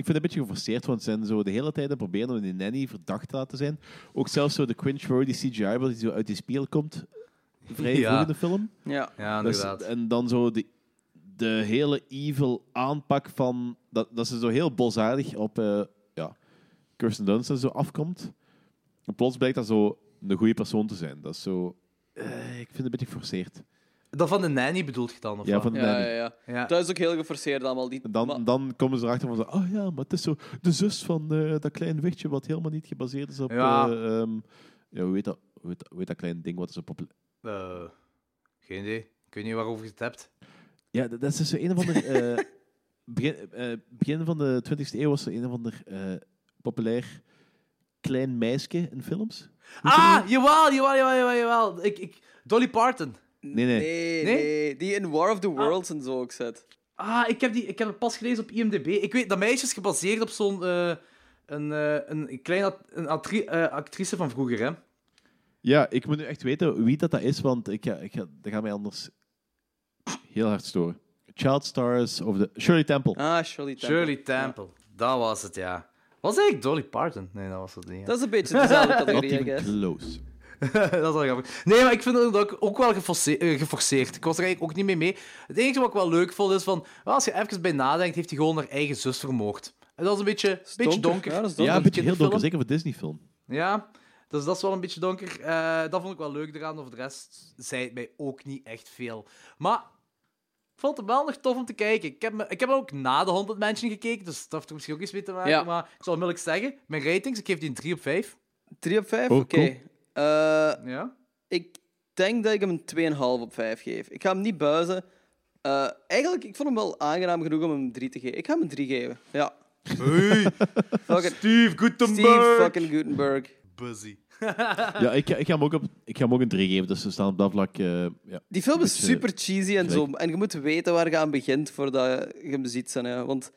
ik vind het een beetje geforceerd, want ze zijn zo de hele tijd aan het proberen om die nanny verdacht te laten zijn. Ook zelfs zo de cringe-worthy CGI, waar die zo uit die spiegel komt, vrij Ja. vroeg in de film. Ja. Ja, Dus- inderdaad. en dan zo de, de hele evil aanpak van... Dat, dat ze zo heel bosaardig op eh, ja, Kirsten Dunst en zo afkomt. En plots blijkt dat zo een goede persoon te zijn. Dat is zo... eh, ik vind het een beetje geforceerd. Dat van de nanny bedoelt je dan, of Ja, wat? van de Ja, nanny. ja, ja. Ja. Dat is ook heel geforceerd allemaal. Die, dan, maar- dan komen ze erachter van zo, oh ja, maar het is zo de zus van eh, dat klein wichtje wat helemaal niet gebaseerd is op... Ja. eh, ehm, ja, hoe heet dat, hoe heet, dat- hoe heet dat klein ding wat zo populair... Eh, geen idee. Ik weet niet waarover je het hebt. Ja, dat, dat is dus zo een of ander... eh, begin, eh, begin van de 20e eeuw was er een of ander eh, populair klein meisje in films. Ah, jawel, jawel, jawel, jawel, jawel. Ik, ik, Dolly Parton. Nee, nee. Nee, Nee? nee, Die in War of the Worlds en zo ook zit. Ah, ik heb, die, ik heb het pas gelezen op IMDb. Ik weet, dat meisje is gebaseerd op zo'n... eh, een, eh, een kleine een eh, actrice van vroeger, hè. Ja, ik moet nu echt weten wie dat, dat is, want ik ga, ik ga, dat gaat mij anders heel hard storen. Child Stars of the... Shirley Temple. Ah, Shirley Temple. Shirley Temple. Dat was het, ja. Was eigenlijk Dolly Parton? Nee, dat was het niet. Dat is een beetje dezelfde Not categorie, I even guess. close. dat is wel grappig. Nee, maar ik vind het ook, ook wel geforce- eh, geforceerd. Ik was er eigenlijk ook niet mee mee. Het enige wat ik wel leuk vond is van... als je even bij nadenkt, heeft hij gewoon haar eigen zus vermoord. En dat is een beetje, beetje donker. Ja, dat is Ja, donker. een beetje heel donker, zeker voor Disney-film. Ja, dus dat is wel een beetje donker. Eh, dat vond ik wel leuk eraan. Over de rest zei het mij ook niet echt veel. Maar ik vond het wel nog tof om te kijken. Ik heb, me, ik heb ook na de 100 Mansion gekeken, dus dat heeft er misschien ook iets mee te maken. Ja. Maar ik zal onmiddellijk zeggen, mijn ratings, ik geef die een 3 op 5. 3 op 5? Oh, Oké. cool. Eh, Ja. ik denk dat ik hem een 2,5 op 5 geef. Ik ga hem niet buizen. Eh, eigenlijk, ik vond hem wel aangenaam genoeg om hem een 3 te geven. Ik ga hem een 3 geven. Ja. Hey, Steve Steve fucking Gutenberg. Buzzy. Ja, ik, ik, ga hem ook op, ik ga hem ook een 3 geven, dus we staan op dat vlak... eh, ja. Die film is Beetje super cheesy en zo. En je moet weten waar je aan begint voordat je hem ziet. Zijn, hè. Want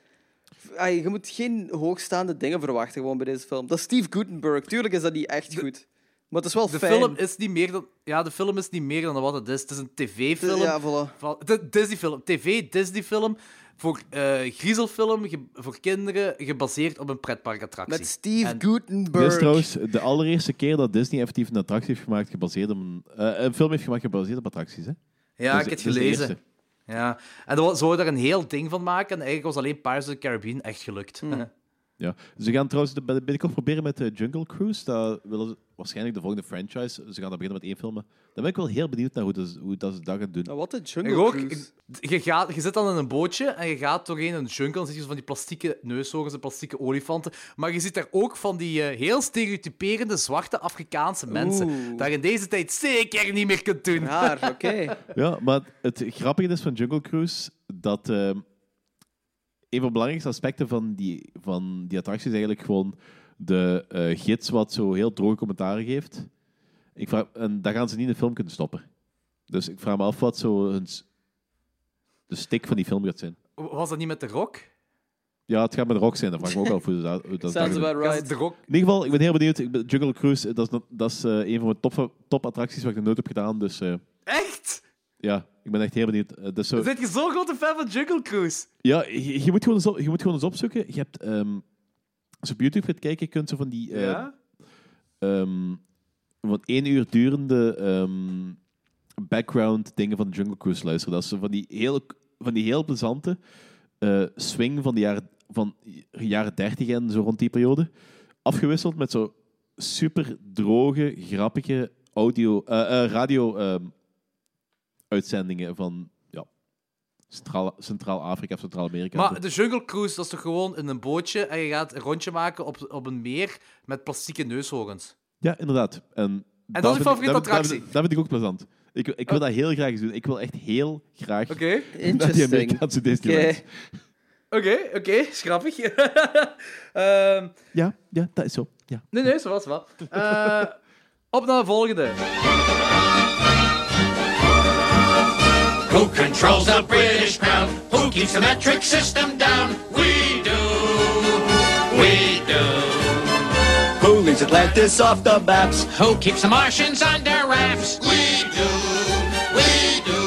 ay, je moet geen hoogstaande dingen verwachten gewoon bij deze film. Dat is Steve Gutenberg. Tuurlijk is dat niet echt goed. Maar het is wel De fijn. film is niet meer dan... Ja, de film is niet meer dan wat het is. Het is een tv-film. Ja, voilà. Van, de Disney-film. TV-Disney-film voor eh griezelfilm, ge- voor kinderen, gebaseerd op een pretparkattractie. Met Steve En- Dit is Gutenberg. trouwens de allereerste keer dat Disney effectief een attractie heeft gemaakt gebaseerd op een, eh, een film heeft gemaakt gebaseerd op attracties. Hè? Ja, Dus- ik heb het gelezen. Ja. En dan zouden we er een heel ding van maken. En eigenlijk was alleen Pirates of the Caribbean echt gelukt. Ja. Ze gaan trouwens de- bij- binnenkort proberen met de Jungle Cruise. Dat willen ze waarschijnlijk de volgende franchise. Ze gaan dan beginnen met één film. Daar ben ik wel heel benieuwd naar hoe, dat, hoe dat ze dat gaan doen. Nou, wat de En Jungle ook, Cruise. je, gaat, je zit dan in een bootje en je gaat doorheen een jungle. Dan zie je zo van die plastieke neushoorns en plastieke olifanten. Maar je ziet daar ook van die eh, heel stereotyperende zwarte Afrikaanse mensen. Oeh. Dat je in deze tijd zeker niet meer kunt doen. Oké. Ja, maar het grappige is van Jungle Cruise dat ehm, een van de belangrijkste aspecten van die, van die attractie is eigenlijk gewoon de eh, gids wat zo heel droge commentaren geeft. Ik vraag, en daar gaan ze niet in de film kunnen stoppen. Dus ik vraag me af wat zo hun, de stick van die film gaat zijn. Was dat niet met de rock? Ja, het gaat met Rock zijn. Dan vraag ik me ook af hoe dat, hoe dat Sounds dat about Ja, right. de rock. In ieder geval, ik ben heel benieuwd. Ik ben, Jungle Cruise, dat is, dat is eh, een van mijn top, top attracties wat ik nog nooit heb gedaan. Dus eh, Echt? Ja, ik ben echt heel benieuwd. Eh, is zo, Zit je zo'n grote fan van Jungle Cruise? Ja, je, je moet gewoon eens op, je moet gewoon eens opzoeken. Je hebt, ehm, als je op YouTube gaat kijken, kun je zo van die ja? van één uur durende ehm, background dingen van Jungle Cruise luisteren. Dat is zo van die heel, van die heel plezante eh, swing van de jaren, van jaren 30 en zo rond die periode. Afgewisseld met zo super droge, grappige audio, radio uitzendingen van ja, Centraal- Centraal-Afrika of Centraal-Amerika. Maar de Jungle Cruise, dat is toch gewoon in een bootje en je gaat een rondje maken op, op een meer met plastieke neushoorns. Ja, inderdaad. En, dat is je vind- favoriete dat- dat- attractie? Dat, vind ik ook plezant. Ik, ik wil dat heel graag eens doen. Ik wil echt heel graag Oké, naar die Interesting. Amerikaanse Disneyland. oké, oké, is grappig. Ehm, Ja, ja, dat is zo. Ja. nee, nee, zo was wel. Eh, op naar de volgende. Who controls the British crown? Who keeps the metric system down? We do. We do. Who leaves Atlantis off the maps? Who keeps the Martians under wraps? We do. We do.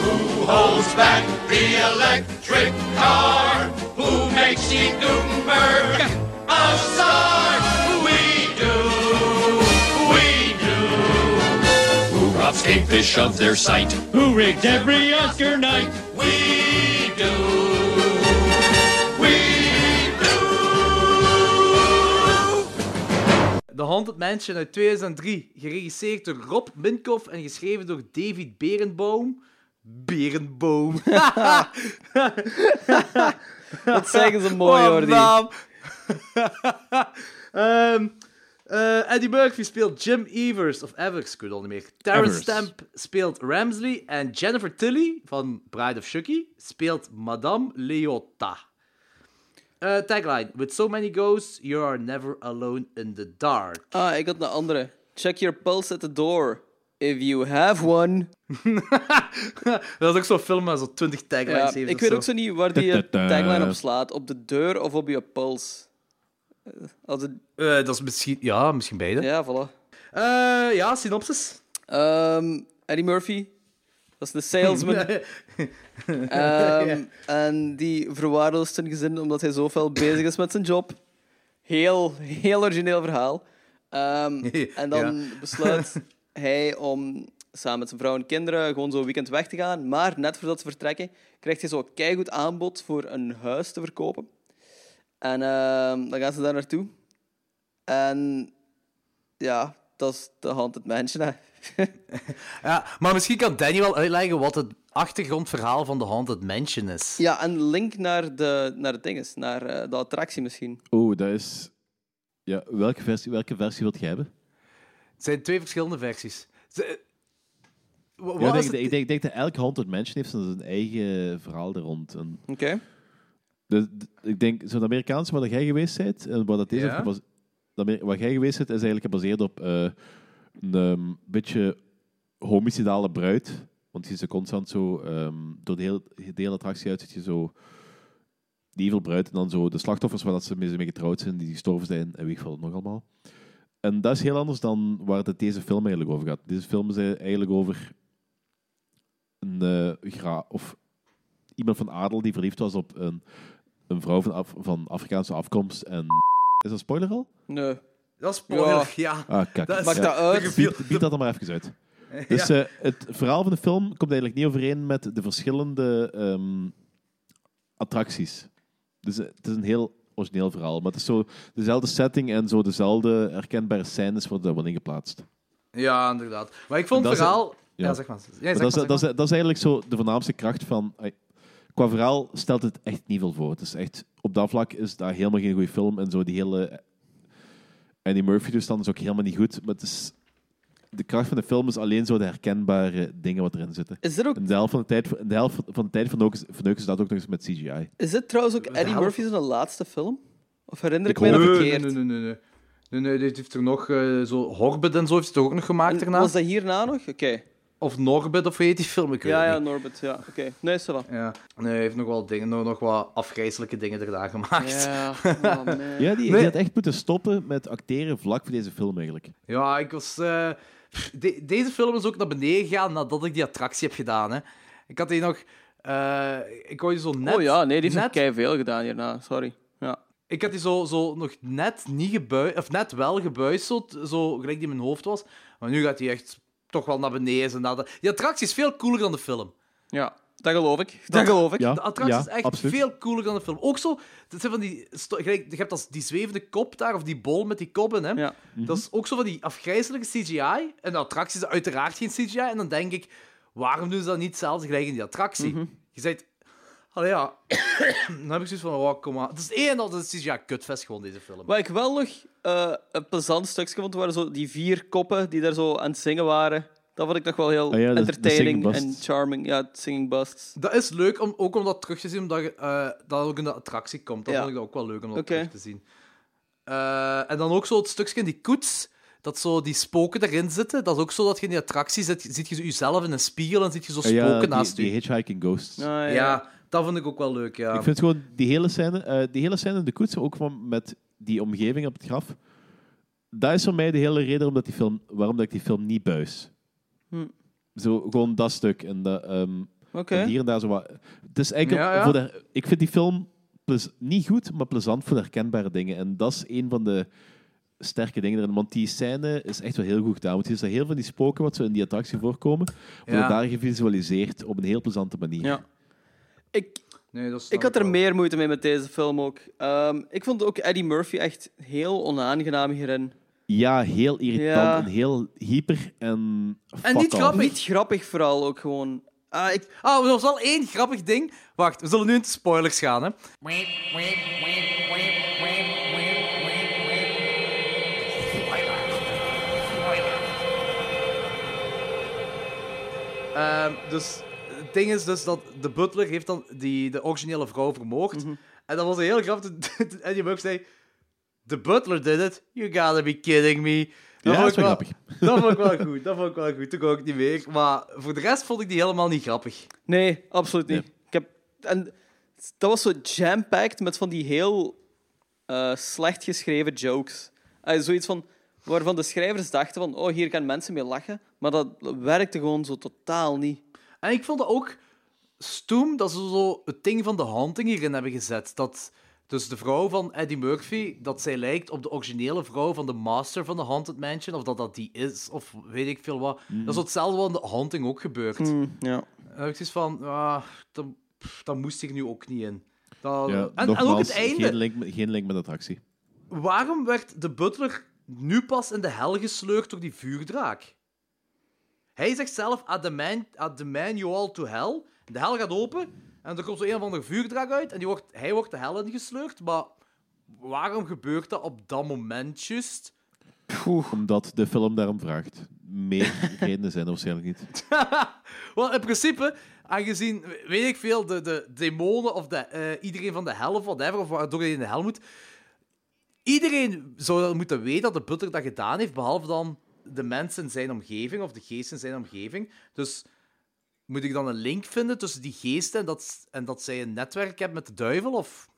Who holds back the electric car? Who makes the Gutenberg a star? Kingfish of their sight? Who rigged every Oscar night? We do. We do. The Haunted Mansion uit 2003. Geregisseerd door Rob Minkoff en geschreven door David Berenboom. Berenboom. Dat zeggen ze mooi, Wat hoor. die. Eh, Eddie Murphy speelt Jim Evers, of Evers, ik weet het al niet meer. Terrence. Stamp speelt Ramsley. En Jennifer Tilly, van Bride of Chucky, speelt Madame Leotta. Eh, tagline: With so many ghosts, you are never alone in the dark. Ah, ik had een andere. Check your pulse at the door. If you have one. Dat is ook zo'n film met zo'n 20 taglines Ja, heeft ik weet zo. ook zo niet waar die tagline op slaat. Op de deur of op je puls. Eh, Als het... Eh, dat is misschien... Ja, misschien beide. Ja, voilà. Eh, ja, synopsis. Ehm, Eddie Murphy. Dat is de salesman. Ehm, En die verwaarloost zijn gezin omdat hij zoveel bezig is met zijn job. Heel, heel origineel verhaal. Ehm, en dan besluit hij om samen met zijn vrouw en kinderen gewoon zo'n weekend weg te gaan. Maar net voordat ze vertrekken, krijgt hij zo'n keigoed aanbod voor een huis te verkopen. En ehm, dan gaan ze daar naartoe. En ja, dat is de Haunted Mansion. Hè. Ja, maar misschien kan Danny wel uitleggen wat het achtergrondverhaal van de Haunted Mansion is. Ja, en link naar de, naar de dinges, naar eh, de attractie misschien. Oeh, dat is... Ja, welke versie, welke versie wilt je hebben? Het zijn twee verschillende versies. Ze- wa- Ja, ik, denk, het- ik, denk, ik denk dat elke Haunted Mansion heeft zijn eigen verhaal er rond. En Oké. De- ik denk, zo'n Amerikaanse waar jij geweest bent, en waar, dat deze Ja. op gebase- de Amer- waar jij geweest bent, is eigenlijk gebaseerd op eh, een ehm, beetje homicidale bruid. Want je ze constant zo, ehm, door de hele, de hele attractie uit, zit je zo die evil bruid en dan zo de slachtoffers waar dat ze mee, mee getrouwd zijn, die gestorven zijn en weet ik veel nog allemaal. En dat is heel anders dan waar het deze film eigenlijk over gaat. Deze film is eigenlijk over een, eh, gra of iemand van adel die verliefd was op een, een vrouw van, Af- van Afrikaanse afkomst. En is dat spoiler al? Nee. Dat is spoiler, ja. Ah, kijk. Dat is- Maakt Ja. dat uit? Bied, bied dat dan maar even uit. Dus eh, het verhaal van de film komt eigenlijk niet overeen met de verschillende ehm, attracties. Dus eh, het is een heel origineel verhaal. Maar het is zo dezelfde setting en zo dezelfde herkenbare scènes worden daar wel ingeplaatst. Ja, inderdaad. Maar ik vond het is- verhaal... Ja, ja. zeg maar. Ja, zeg Maar maar, dat, is, dat is eigenlijk zo de voornaamste kracht van... Qua verhaal stelt het echt niet veel voor. Het is echt, op dat vlak is dat helemaal geen goede film. En zo die hele Eddie Murphy-toestand is ook helemaal niet goed. Maar het is, de kracht van de film is alleen zo de herkenbare dingen wat erin zitten. Is dit, ook, En de helft van de tijd, de helft van de tijd verneuken verneuken ze dat ook nog eens met CGI. is dit trouwens ook Eddie helft- Murphy's laatste film? Of herinner ik, Ik mij dat Nee, verkeerd? nee, nee, nee, nee. Nee, nee, dit heeft er nog eh, zo Horbit en zo heeft hij toch ook nog gemaakt daarna? Was dat hierna nog? Oké. Of Norbit, of hoe heet die film? Ik weet Ja, het ja, niet. Norbert. Ja, oké. Nee, is wel. Ja. Nee, hij heeft nog wel dingen, nog, nog wat afgrijzelijke dingen erna gemaakt. Ja, oh, man. Ja, die, Nee. die had echt moeten stoppen met acteren vlak voor deze film eigenlijk. Ja, ik was... eh, de- deze film is ook naar beneden gegaan nadat ik die attractie heb gedaan. Hè. Ik had die nog... eh, ik wou die zo net... oh ja, nee, die heeft net, nog veel gedaan hierna. Sorry. Ja. Ik had die zo, zo nog net niet gebuist... Of net wel gebuisteld, zo gelijk die in mijn hoofd was. Maar nu gaat die echt toch wel naar beneden. en naar de- Die attractie is veel cooler dan de film. ja, dat geloof ik. Dat, geloof ik. Ja, De attractie ja, is echt absoluut. veel cooler dan de film. Ook zo, het zijn van die, je hebt als die zwevende kop daar, of die bol met die koppen, hè. Ja. Dat is ook zo van die afgrijzelijke CGI. En de attractie is uiteraard geen CGI. En dan denk ik, waarom doen ze dat niet hetzelfde gelijk in die attractie? Je zegt, allee ja, dan heb ik zoiets van, oh, kom maar. Het is één en al dat CGI-kutfest gewoon, deze film. Wat ik wel nog eh, een plezant stukje vond, waren zo die vier koppen die daar zo aan het zingen waren. Dat vond ik nog wel heel Ah ja, de- de entertaining singing en busts. charming. Ja, singing busts. Dat is leuk, om, ook om dat terug te zien, omdat je, eh, dat ook in de attractie komt. Dat Ja. vond ik dat ook wel leuk om dat Oké. terug te zien. Eh, en dan ook zo het stukje in die koets, dat zo die spoken erin zitten. Dat is ook zo dat je in die attractie zit, ziet je zo jezelf in een spiegel en ziet je zo Ah ja, spoken die, naast die je. Hitchhiking Ghosts. Ah, ja. Ja, dat vond ik ook wel leuk, ja. Ik vind gewoon die hele scène, eh, die hele scène in de koets, ook van met die omgeving op het graf. Dat is voor mij de hele reden omdat die film, waarom dat ik die film niet buis. Hm. Zo, gewoon dat stuk. En dat, ehm, hier en daar zo wat. Het is eigenlijk Ja, ja. Voor de, ik vind die film plez- niet goed, maar plezant voor de herkenbare dingen. En dat is een van de sterke dingen erin. Want die scène is echt wel heel goed gedaan. Want je ziet heel van die spoken wat zo in die attractie voorkomen, worden Ja. daar gevisualiseerd op een heel plezante manier. Ja. Ik, Nee, dat ik had er wel. meer moeite mee met deze film ook. Ehm, ik vond ook Eddie Murphy echt heel onaangenaam hierin. Ja, heel irritant Ja. en heel hyper en niet grappig. Niet grappig vooral ook gewoon. Ah, ik, Ah, er was wel één grappig ding. Wacht, we zullen nu in de spoilers gaan, hè. Ehm, dus het ding is dus dat de butler heeft dan die, de originele vrouw vermoord. En dat was een heel grappig. En je Murphy zei... The butler did it. You gotta be kidding me. Ja, vond dat is ik wel grappig. Dat vond ik wel goed. Dat vond ik wel goed. Toen kon ik niet meer. Maar voor de rest vond ik die helemaal niet grappig. nee, absoluut niet. Ik heb, en dat was zo jam-packed met van die heel eh, slecht geschreven jokes. Uh, zoiets van waarvan de schrijvers dachten van, oh, hier gaan mensen mee lachen. Maar dat werkte gewoon zo totaal niet. En ik vond het ook stoem dat ze zo het ding van de haunting hierin hebben gezet. Dat dus de vrouw van Eddie Murphy, dat zij lijkt op de originele vrouw van de master van de Haunted Mansion. Of dat dat die is, of weet ik veel wat. Dat is hetzelfde wat in de haunting ook gebeurt. Hmm, ja. En dan heb ik zoiets van, ah, dat, pff, dat moest ik nu ook niet in. Dat, Ja, en, ook het einde. Geen link, met- geen link met de attractie. Waarom werd de butler nu pas in de hel gesleurd door die vuurdraak? Hij zegt zelf, at the, man, at the man you all to hell. De hel gaat open en er komt zo een of andere vuurdraak uit en die wordt, hij wordt de hel ingesleurd. Maar waarom gebeurt dat op dat moment juist? Omdat de film daarom vraagt. Meer redenen zijn er waarschijnlijk niet. Wel, in principe, aangezien, weet ik veel, de, de demonen of de, eh, iedereen van de hel of whatever, of waardoor hij in de hel moet, iedereen zou moeten weten dat de butler dat gedaan heeft, behalve dan de mensen in zijn omgeving of de geesten in zijn omgeving. Dus moet ik dan een link vinden tussen die geesten en dat, en dat zij een netwerk hebben met de duivel? Of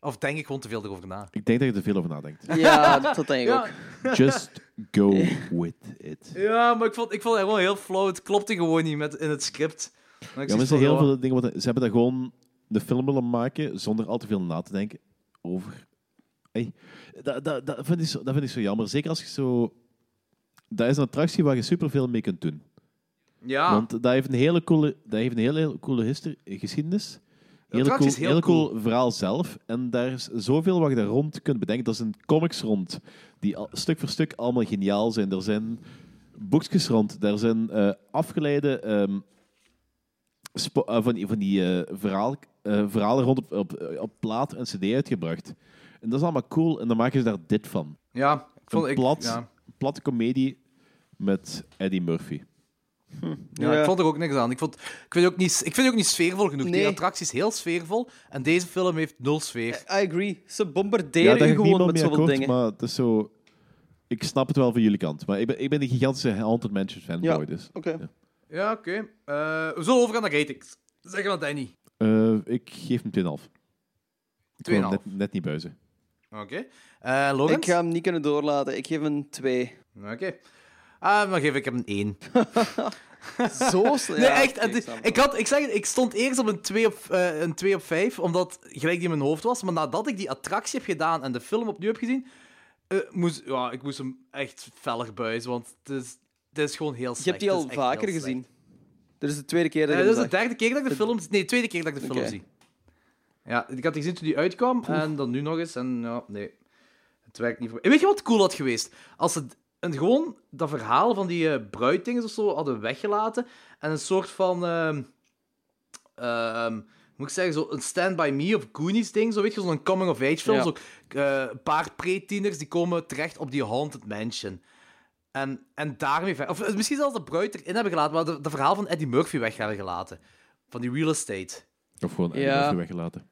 Of denk ik gewoon te veel erover na? Ik denk dat je er veel over nadenkt. Ja, dat denk ik Ja. ook. Just go with it. Ja, maar ik vond, ik vond het gewoon heel flauw. Het klopte gewoon niet met, in het script. Ik Ja, maar heel veel dingen. Wat, ze hebben daar gewoon de film willen maken zonder al te veel na te denken over. Hey, dat, dat, dat, vind ik zo, dat vind ik zo jammer. Zeker als je zo. Dat is een attractie waar je superveel mee kunt doen. Ja, Want dat heeft een hele coole, dat heeft een hele, hele coole history, geschiedenis. Hele cool, heel hele cool, cool. verhaal zelf. En daar is zoveel wat je daar rond kunt bedenken. Dat zijn comics rond, die al- stuk voor stuk allemaal geniaal zijn. Er zijn boekjes rond. Daar zijn eh, afgeleide ehm, eh, van die, van die eh, verhaal, verhalen rond op, op, op plaat en cd uitgebracht. En dat is allemaal cool. En dan maken ze daar dit van. ja, ik vond Een ik, plat, ja. platte comedie met Eddie Murphy. Ja, Ja. ik vond er ook niks aan. Ik, vond, ik, vind het ook niet, ik vind ook niet sfeervol genoeg. Die Nee. attractie is heel sfeervol en deze film heeft nul sfeer. I agree. Ze Ja, bombarderen ik gewoon met zoveel akkoord, dingen. maar het is zo... Ik snap het wel van jullie kant, maar ik ben, ik ben een gigantische Haunted Mansion fanboy, Ja. dus... Oké. Ja. Ja, oké. Eh, we zullen overgaan naar ratings. Zeg maar, Danny. Eh, ik geef hem 2,5. Ik wil hem 2,5. net, net niet buizen. Oké. Eh Logan? Ik ga hem niet kunnen doorlaten. Ik geef een 2. Oké. Ah, dan geef ik hem een 1. Zo slecht. Nee, echt. het- ik het had, ik, zeg, het, ik stond eerst op een 2 op, eh, een 2 op 5, omdat gelijk die in mijn hoofd was. Maar nadat ik die attractie heb gedaan en de film opnieuw heb gezien, eh, moest, ja, ik moest hem echt feller buizen, want het is, het is gewoon heel slecht. Je hebt die Het al vaker gezien. Dit is de tweede keer dat je Eh, dit is de derde keer dat ik de film... Nee, de tweede keer dat ik de film zie. Ja, ik had die gezien toen die uitkwam, en dan nu nog eens, en ja, nee. Het werkt niet voor En Weet je wat cool had geweest? Als ze een, gewoon dat verhaal van die uh, bruiddingen of zo hadden weggelaten, en een soort van... ehm, ehm, moet ik zeggen, zo een Stand By Me of Goonies ding, zo weet je, zo'n coming-of-age film. Ja. Zo, eh, een paar pre-tieners die komen terecht op die Haunted Mansion. En, en daarmee ver- Of eh, misschien zelfs de bruid erin hebben gelaten, maar de, de verhaal van Eddie Murphy weg hebben gelaten. Van die real estate. Of gewoon Ja. Eddie Murphy weggelaten.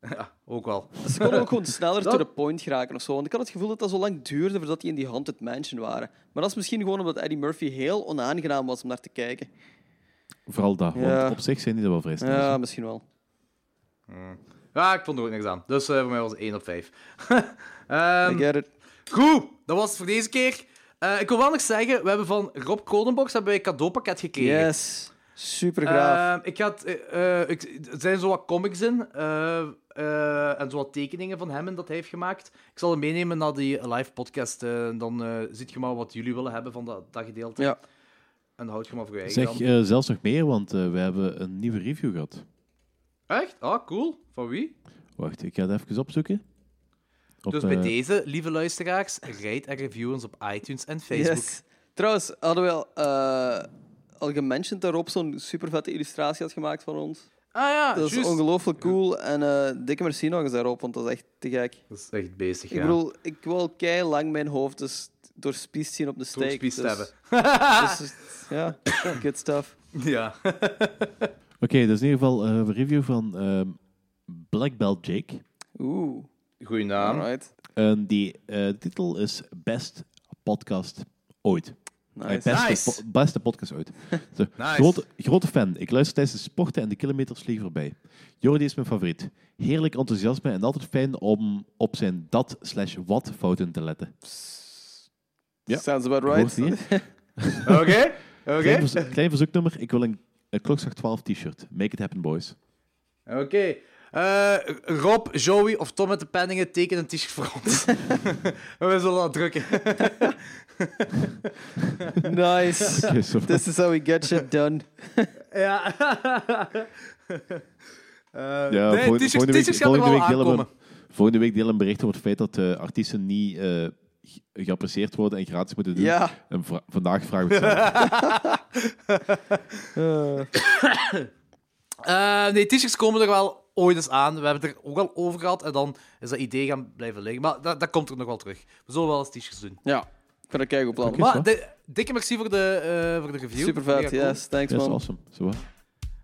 Ja, ook wel. Ze konden ook gewoon sneller Dat- to the point geraken of zo. Want ik had het gevoel dat dat zo lang duurde voordat die in die Haunted Mansion waren. Maar dat is misschien gewoon omdat Eddie Murphy heel onaangenaam was om naar te kijken. Vooral dat, Ja. want op zich zijn die er wel vrij snel. Ja, misschien wel. Ja, ik vond er ook niks aan. Dus eh, voor mij was het 1 op 5. Ehm, I get it. goed, dat was het voor deze keer. Eh, ik wil wel nog zeggen, we hebben van Rob Cronenbox hebben wij een cadeaupakket gekregen. Yes. Super graaf. Eh, ik had, eh, eh, ik, er zijn zo wat comics in eh, en zo wat tekeningen van hem en dat hij heeft gemaakt. Ik zal hem meenemen naar die live podcast. eh, dan eh ziet je maar wat jullie willen hebben van dat, dat gedeelte. ja. En houd je maar voor je eigen Zeg eh, zelfs nog meer, want eh, we hebben een nieuwe review gehad. Echt? Ah, cool. Van wie? Wacht, ik ga het even opzoeken. Op, dus bij deze, lieve luisteraars, rate en review ons op iTunes en Facebook. Yes. Trouwens, hadden we al, eh, al gementiond dat Rob zo'n super vette illustratie had gemaakt van ons. Ah ja, Dat is juist. ongelooflijk cool. En eh, dikke merci nog eens daarop, want dat is echt te gek. Dat is echt bezig, Ik ja. bedoel, ik wil kei lang mijn hoofd dus doorspiest zien op de. Doorspiest dus, hebben. dus, ja, good stuff. Ja. Oké, dus in ieder geval eh, een review van ehm, Black Belt Jake. Oeh, Goeie naam. alright. En die eh, titel is Best Podcast Ooit. Nice. beste, Nice. po- beste podcast ooit. Zo, Nice. grote, grote fan. Ik luister tijdens de sporten en de kilometers vliegen voorbij. Jordi is mijn favoriet. Heerlijk enthousiasme en altijd fijn om op zijn dat slash wat fouten te letten. Ja. Sounds about right. Oké. Oké. Klein, verzo- klein verzoeknummer. Ik wil een, een klokslag 12 t-shirt. Make it happen, boys. Oké. Eh, Rob, Joey of Tom met de penningen teken een t-shirt voor ons. We zullen dat drukken. Nice. This is how we get shit done. ja. Eh, Ja, nee, volgende- t-shirts volgende week- er volgende wel week delen. Volgende week delen we een bericht over het feit dat uh, artiesten niet uh, geapprecieerd worden en gratis moeten doen. Ja. En vra vandaag vragen we het zelf. Uh, nee, t-shirts komen er wel ooit eens aan. We hebben het er ook al over gehad en dan is dat idee gaan blijven liggen. Maar dat, dat komt er nog wel terug. We zullen wel eens t-shirts doen. Ja, ik vind dat goed plan. Maar de, dikke merci voor de, uh, voor de review. Super vet, cool. yes. Thanks, Dat is man. awesome. Zo?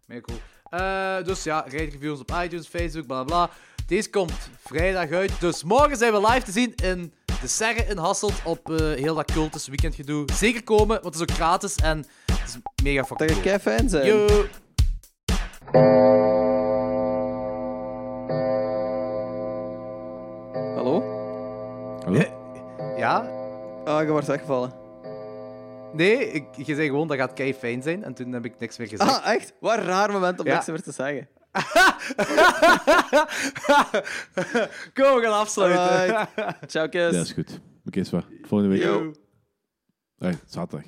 Mega cool. Uh, dus ja, rate reviews op iTunes, Facebook, bla bla. Deze komt vrijdag uit. Dus morgen zijn we live te zien in de Serre in Hasselt op uh, heel dat cultus weekendgedoe. Zeker komen, want het is ook gratis en het is mega fucking Dat je cool. kei fijn zijn. Yo! Ja? Ah, je wordt weggevallen. Nee, ik, je zei gewoon dat gaat kei fijn zijn en toen heb ik niks meer gezegd. Ah, echt? Wat een raar moment om niks meer te zeggen. Kom, we gaan afsluiten. Ciao, kus. Ja, is goed. Oké, okay, Volgende week. Yo. Hey, zaterdag.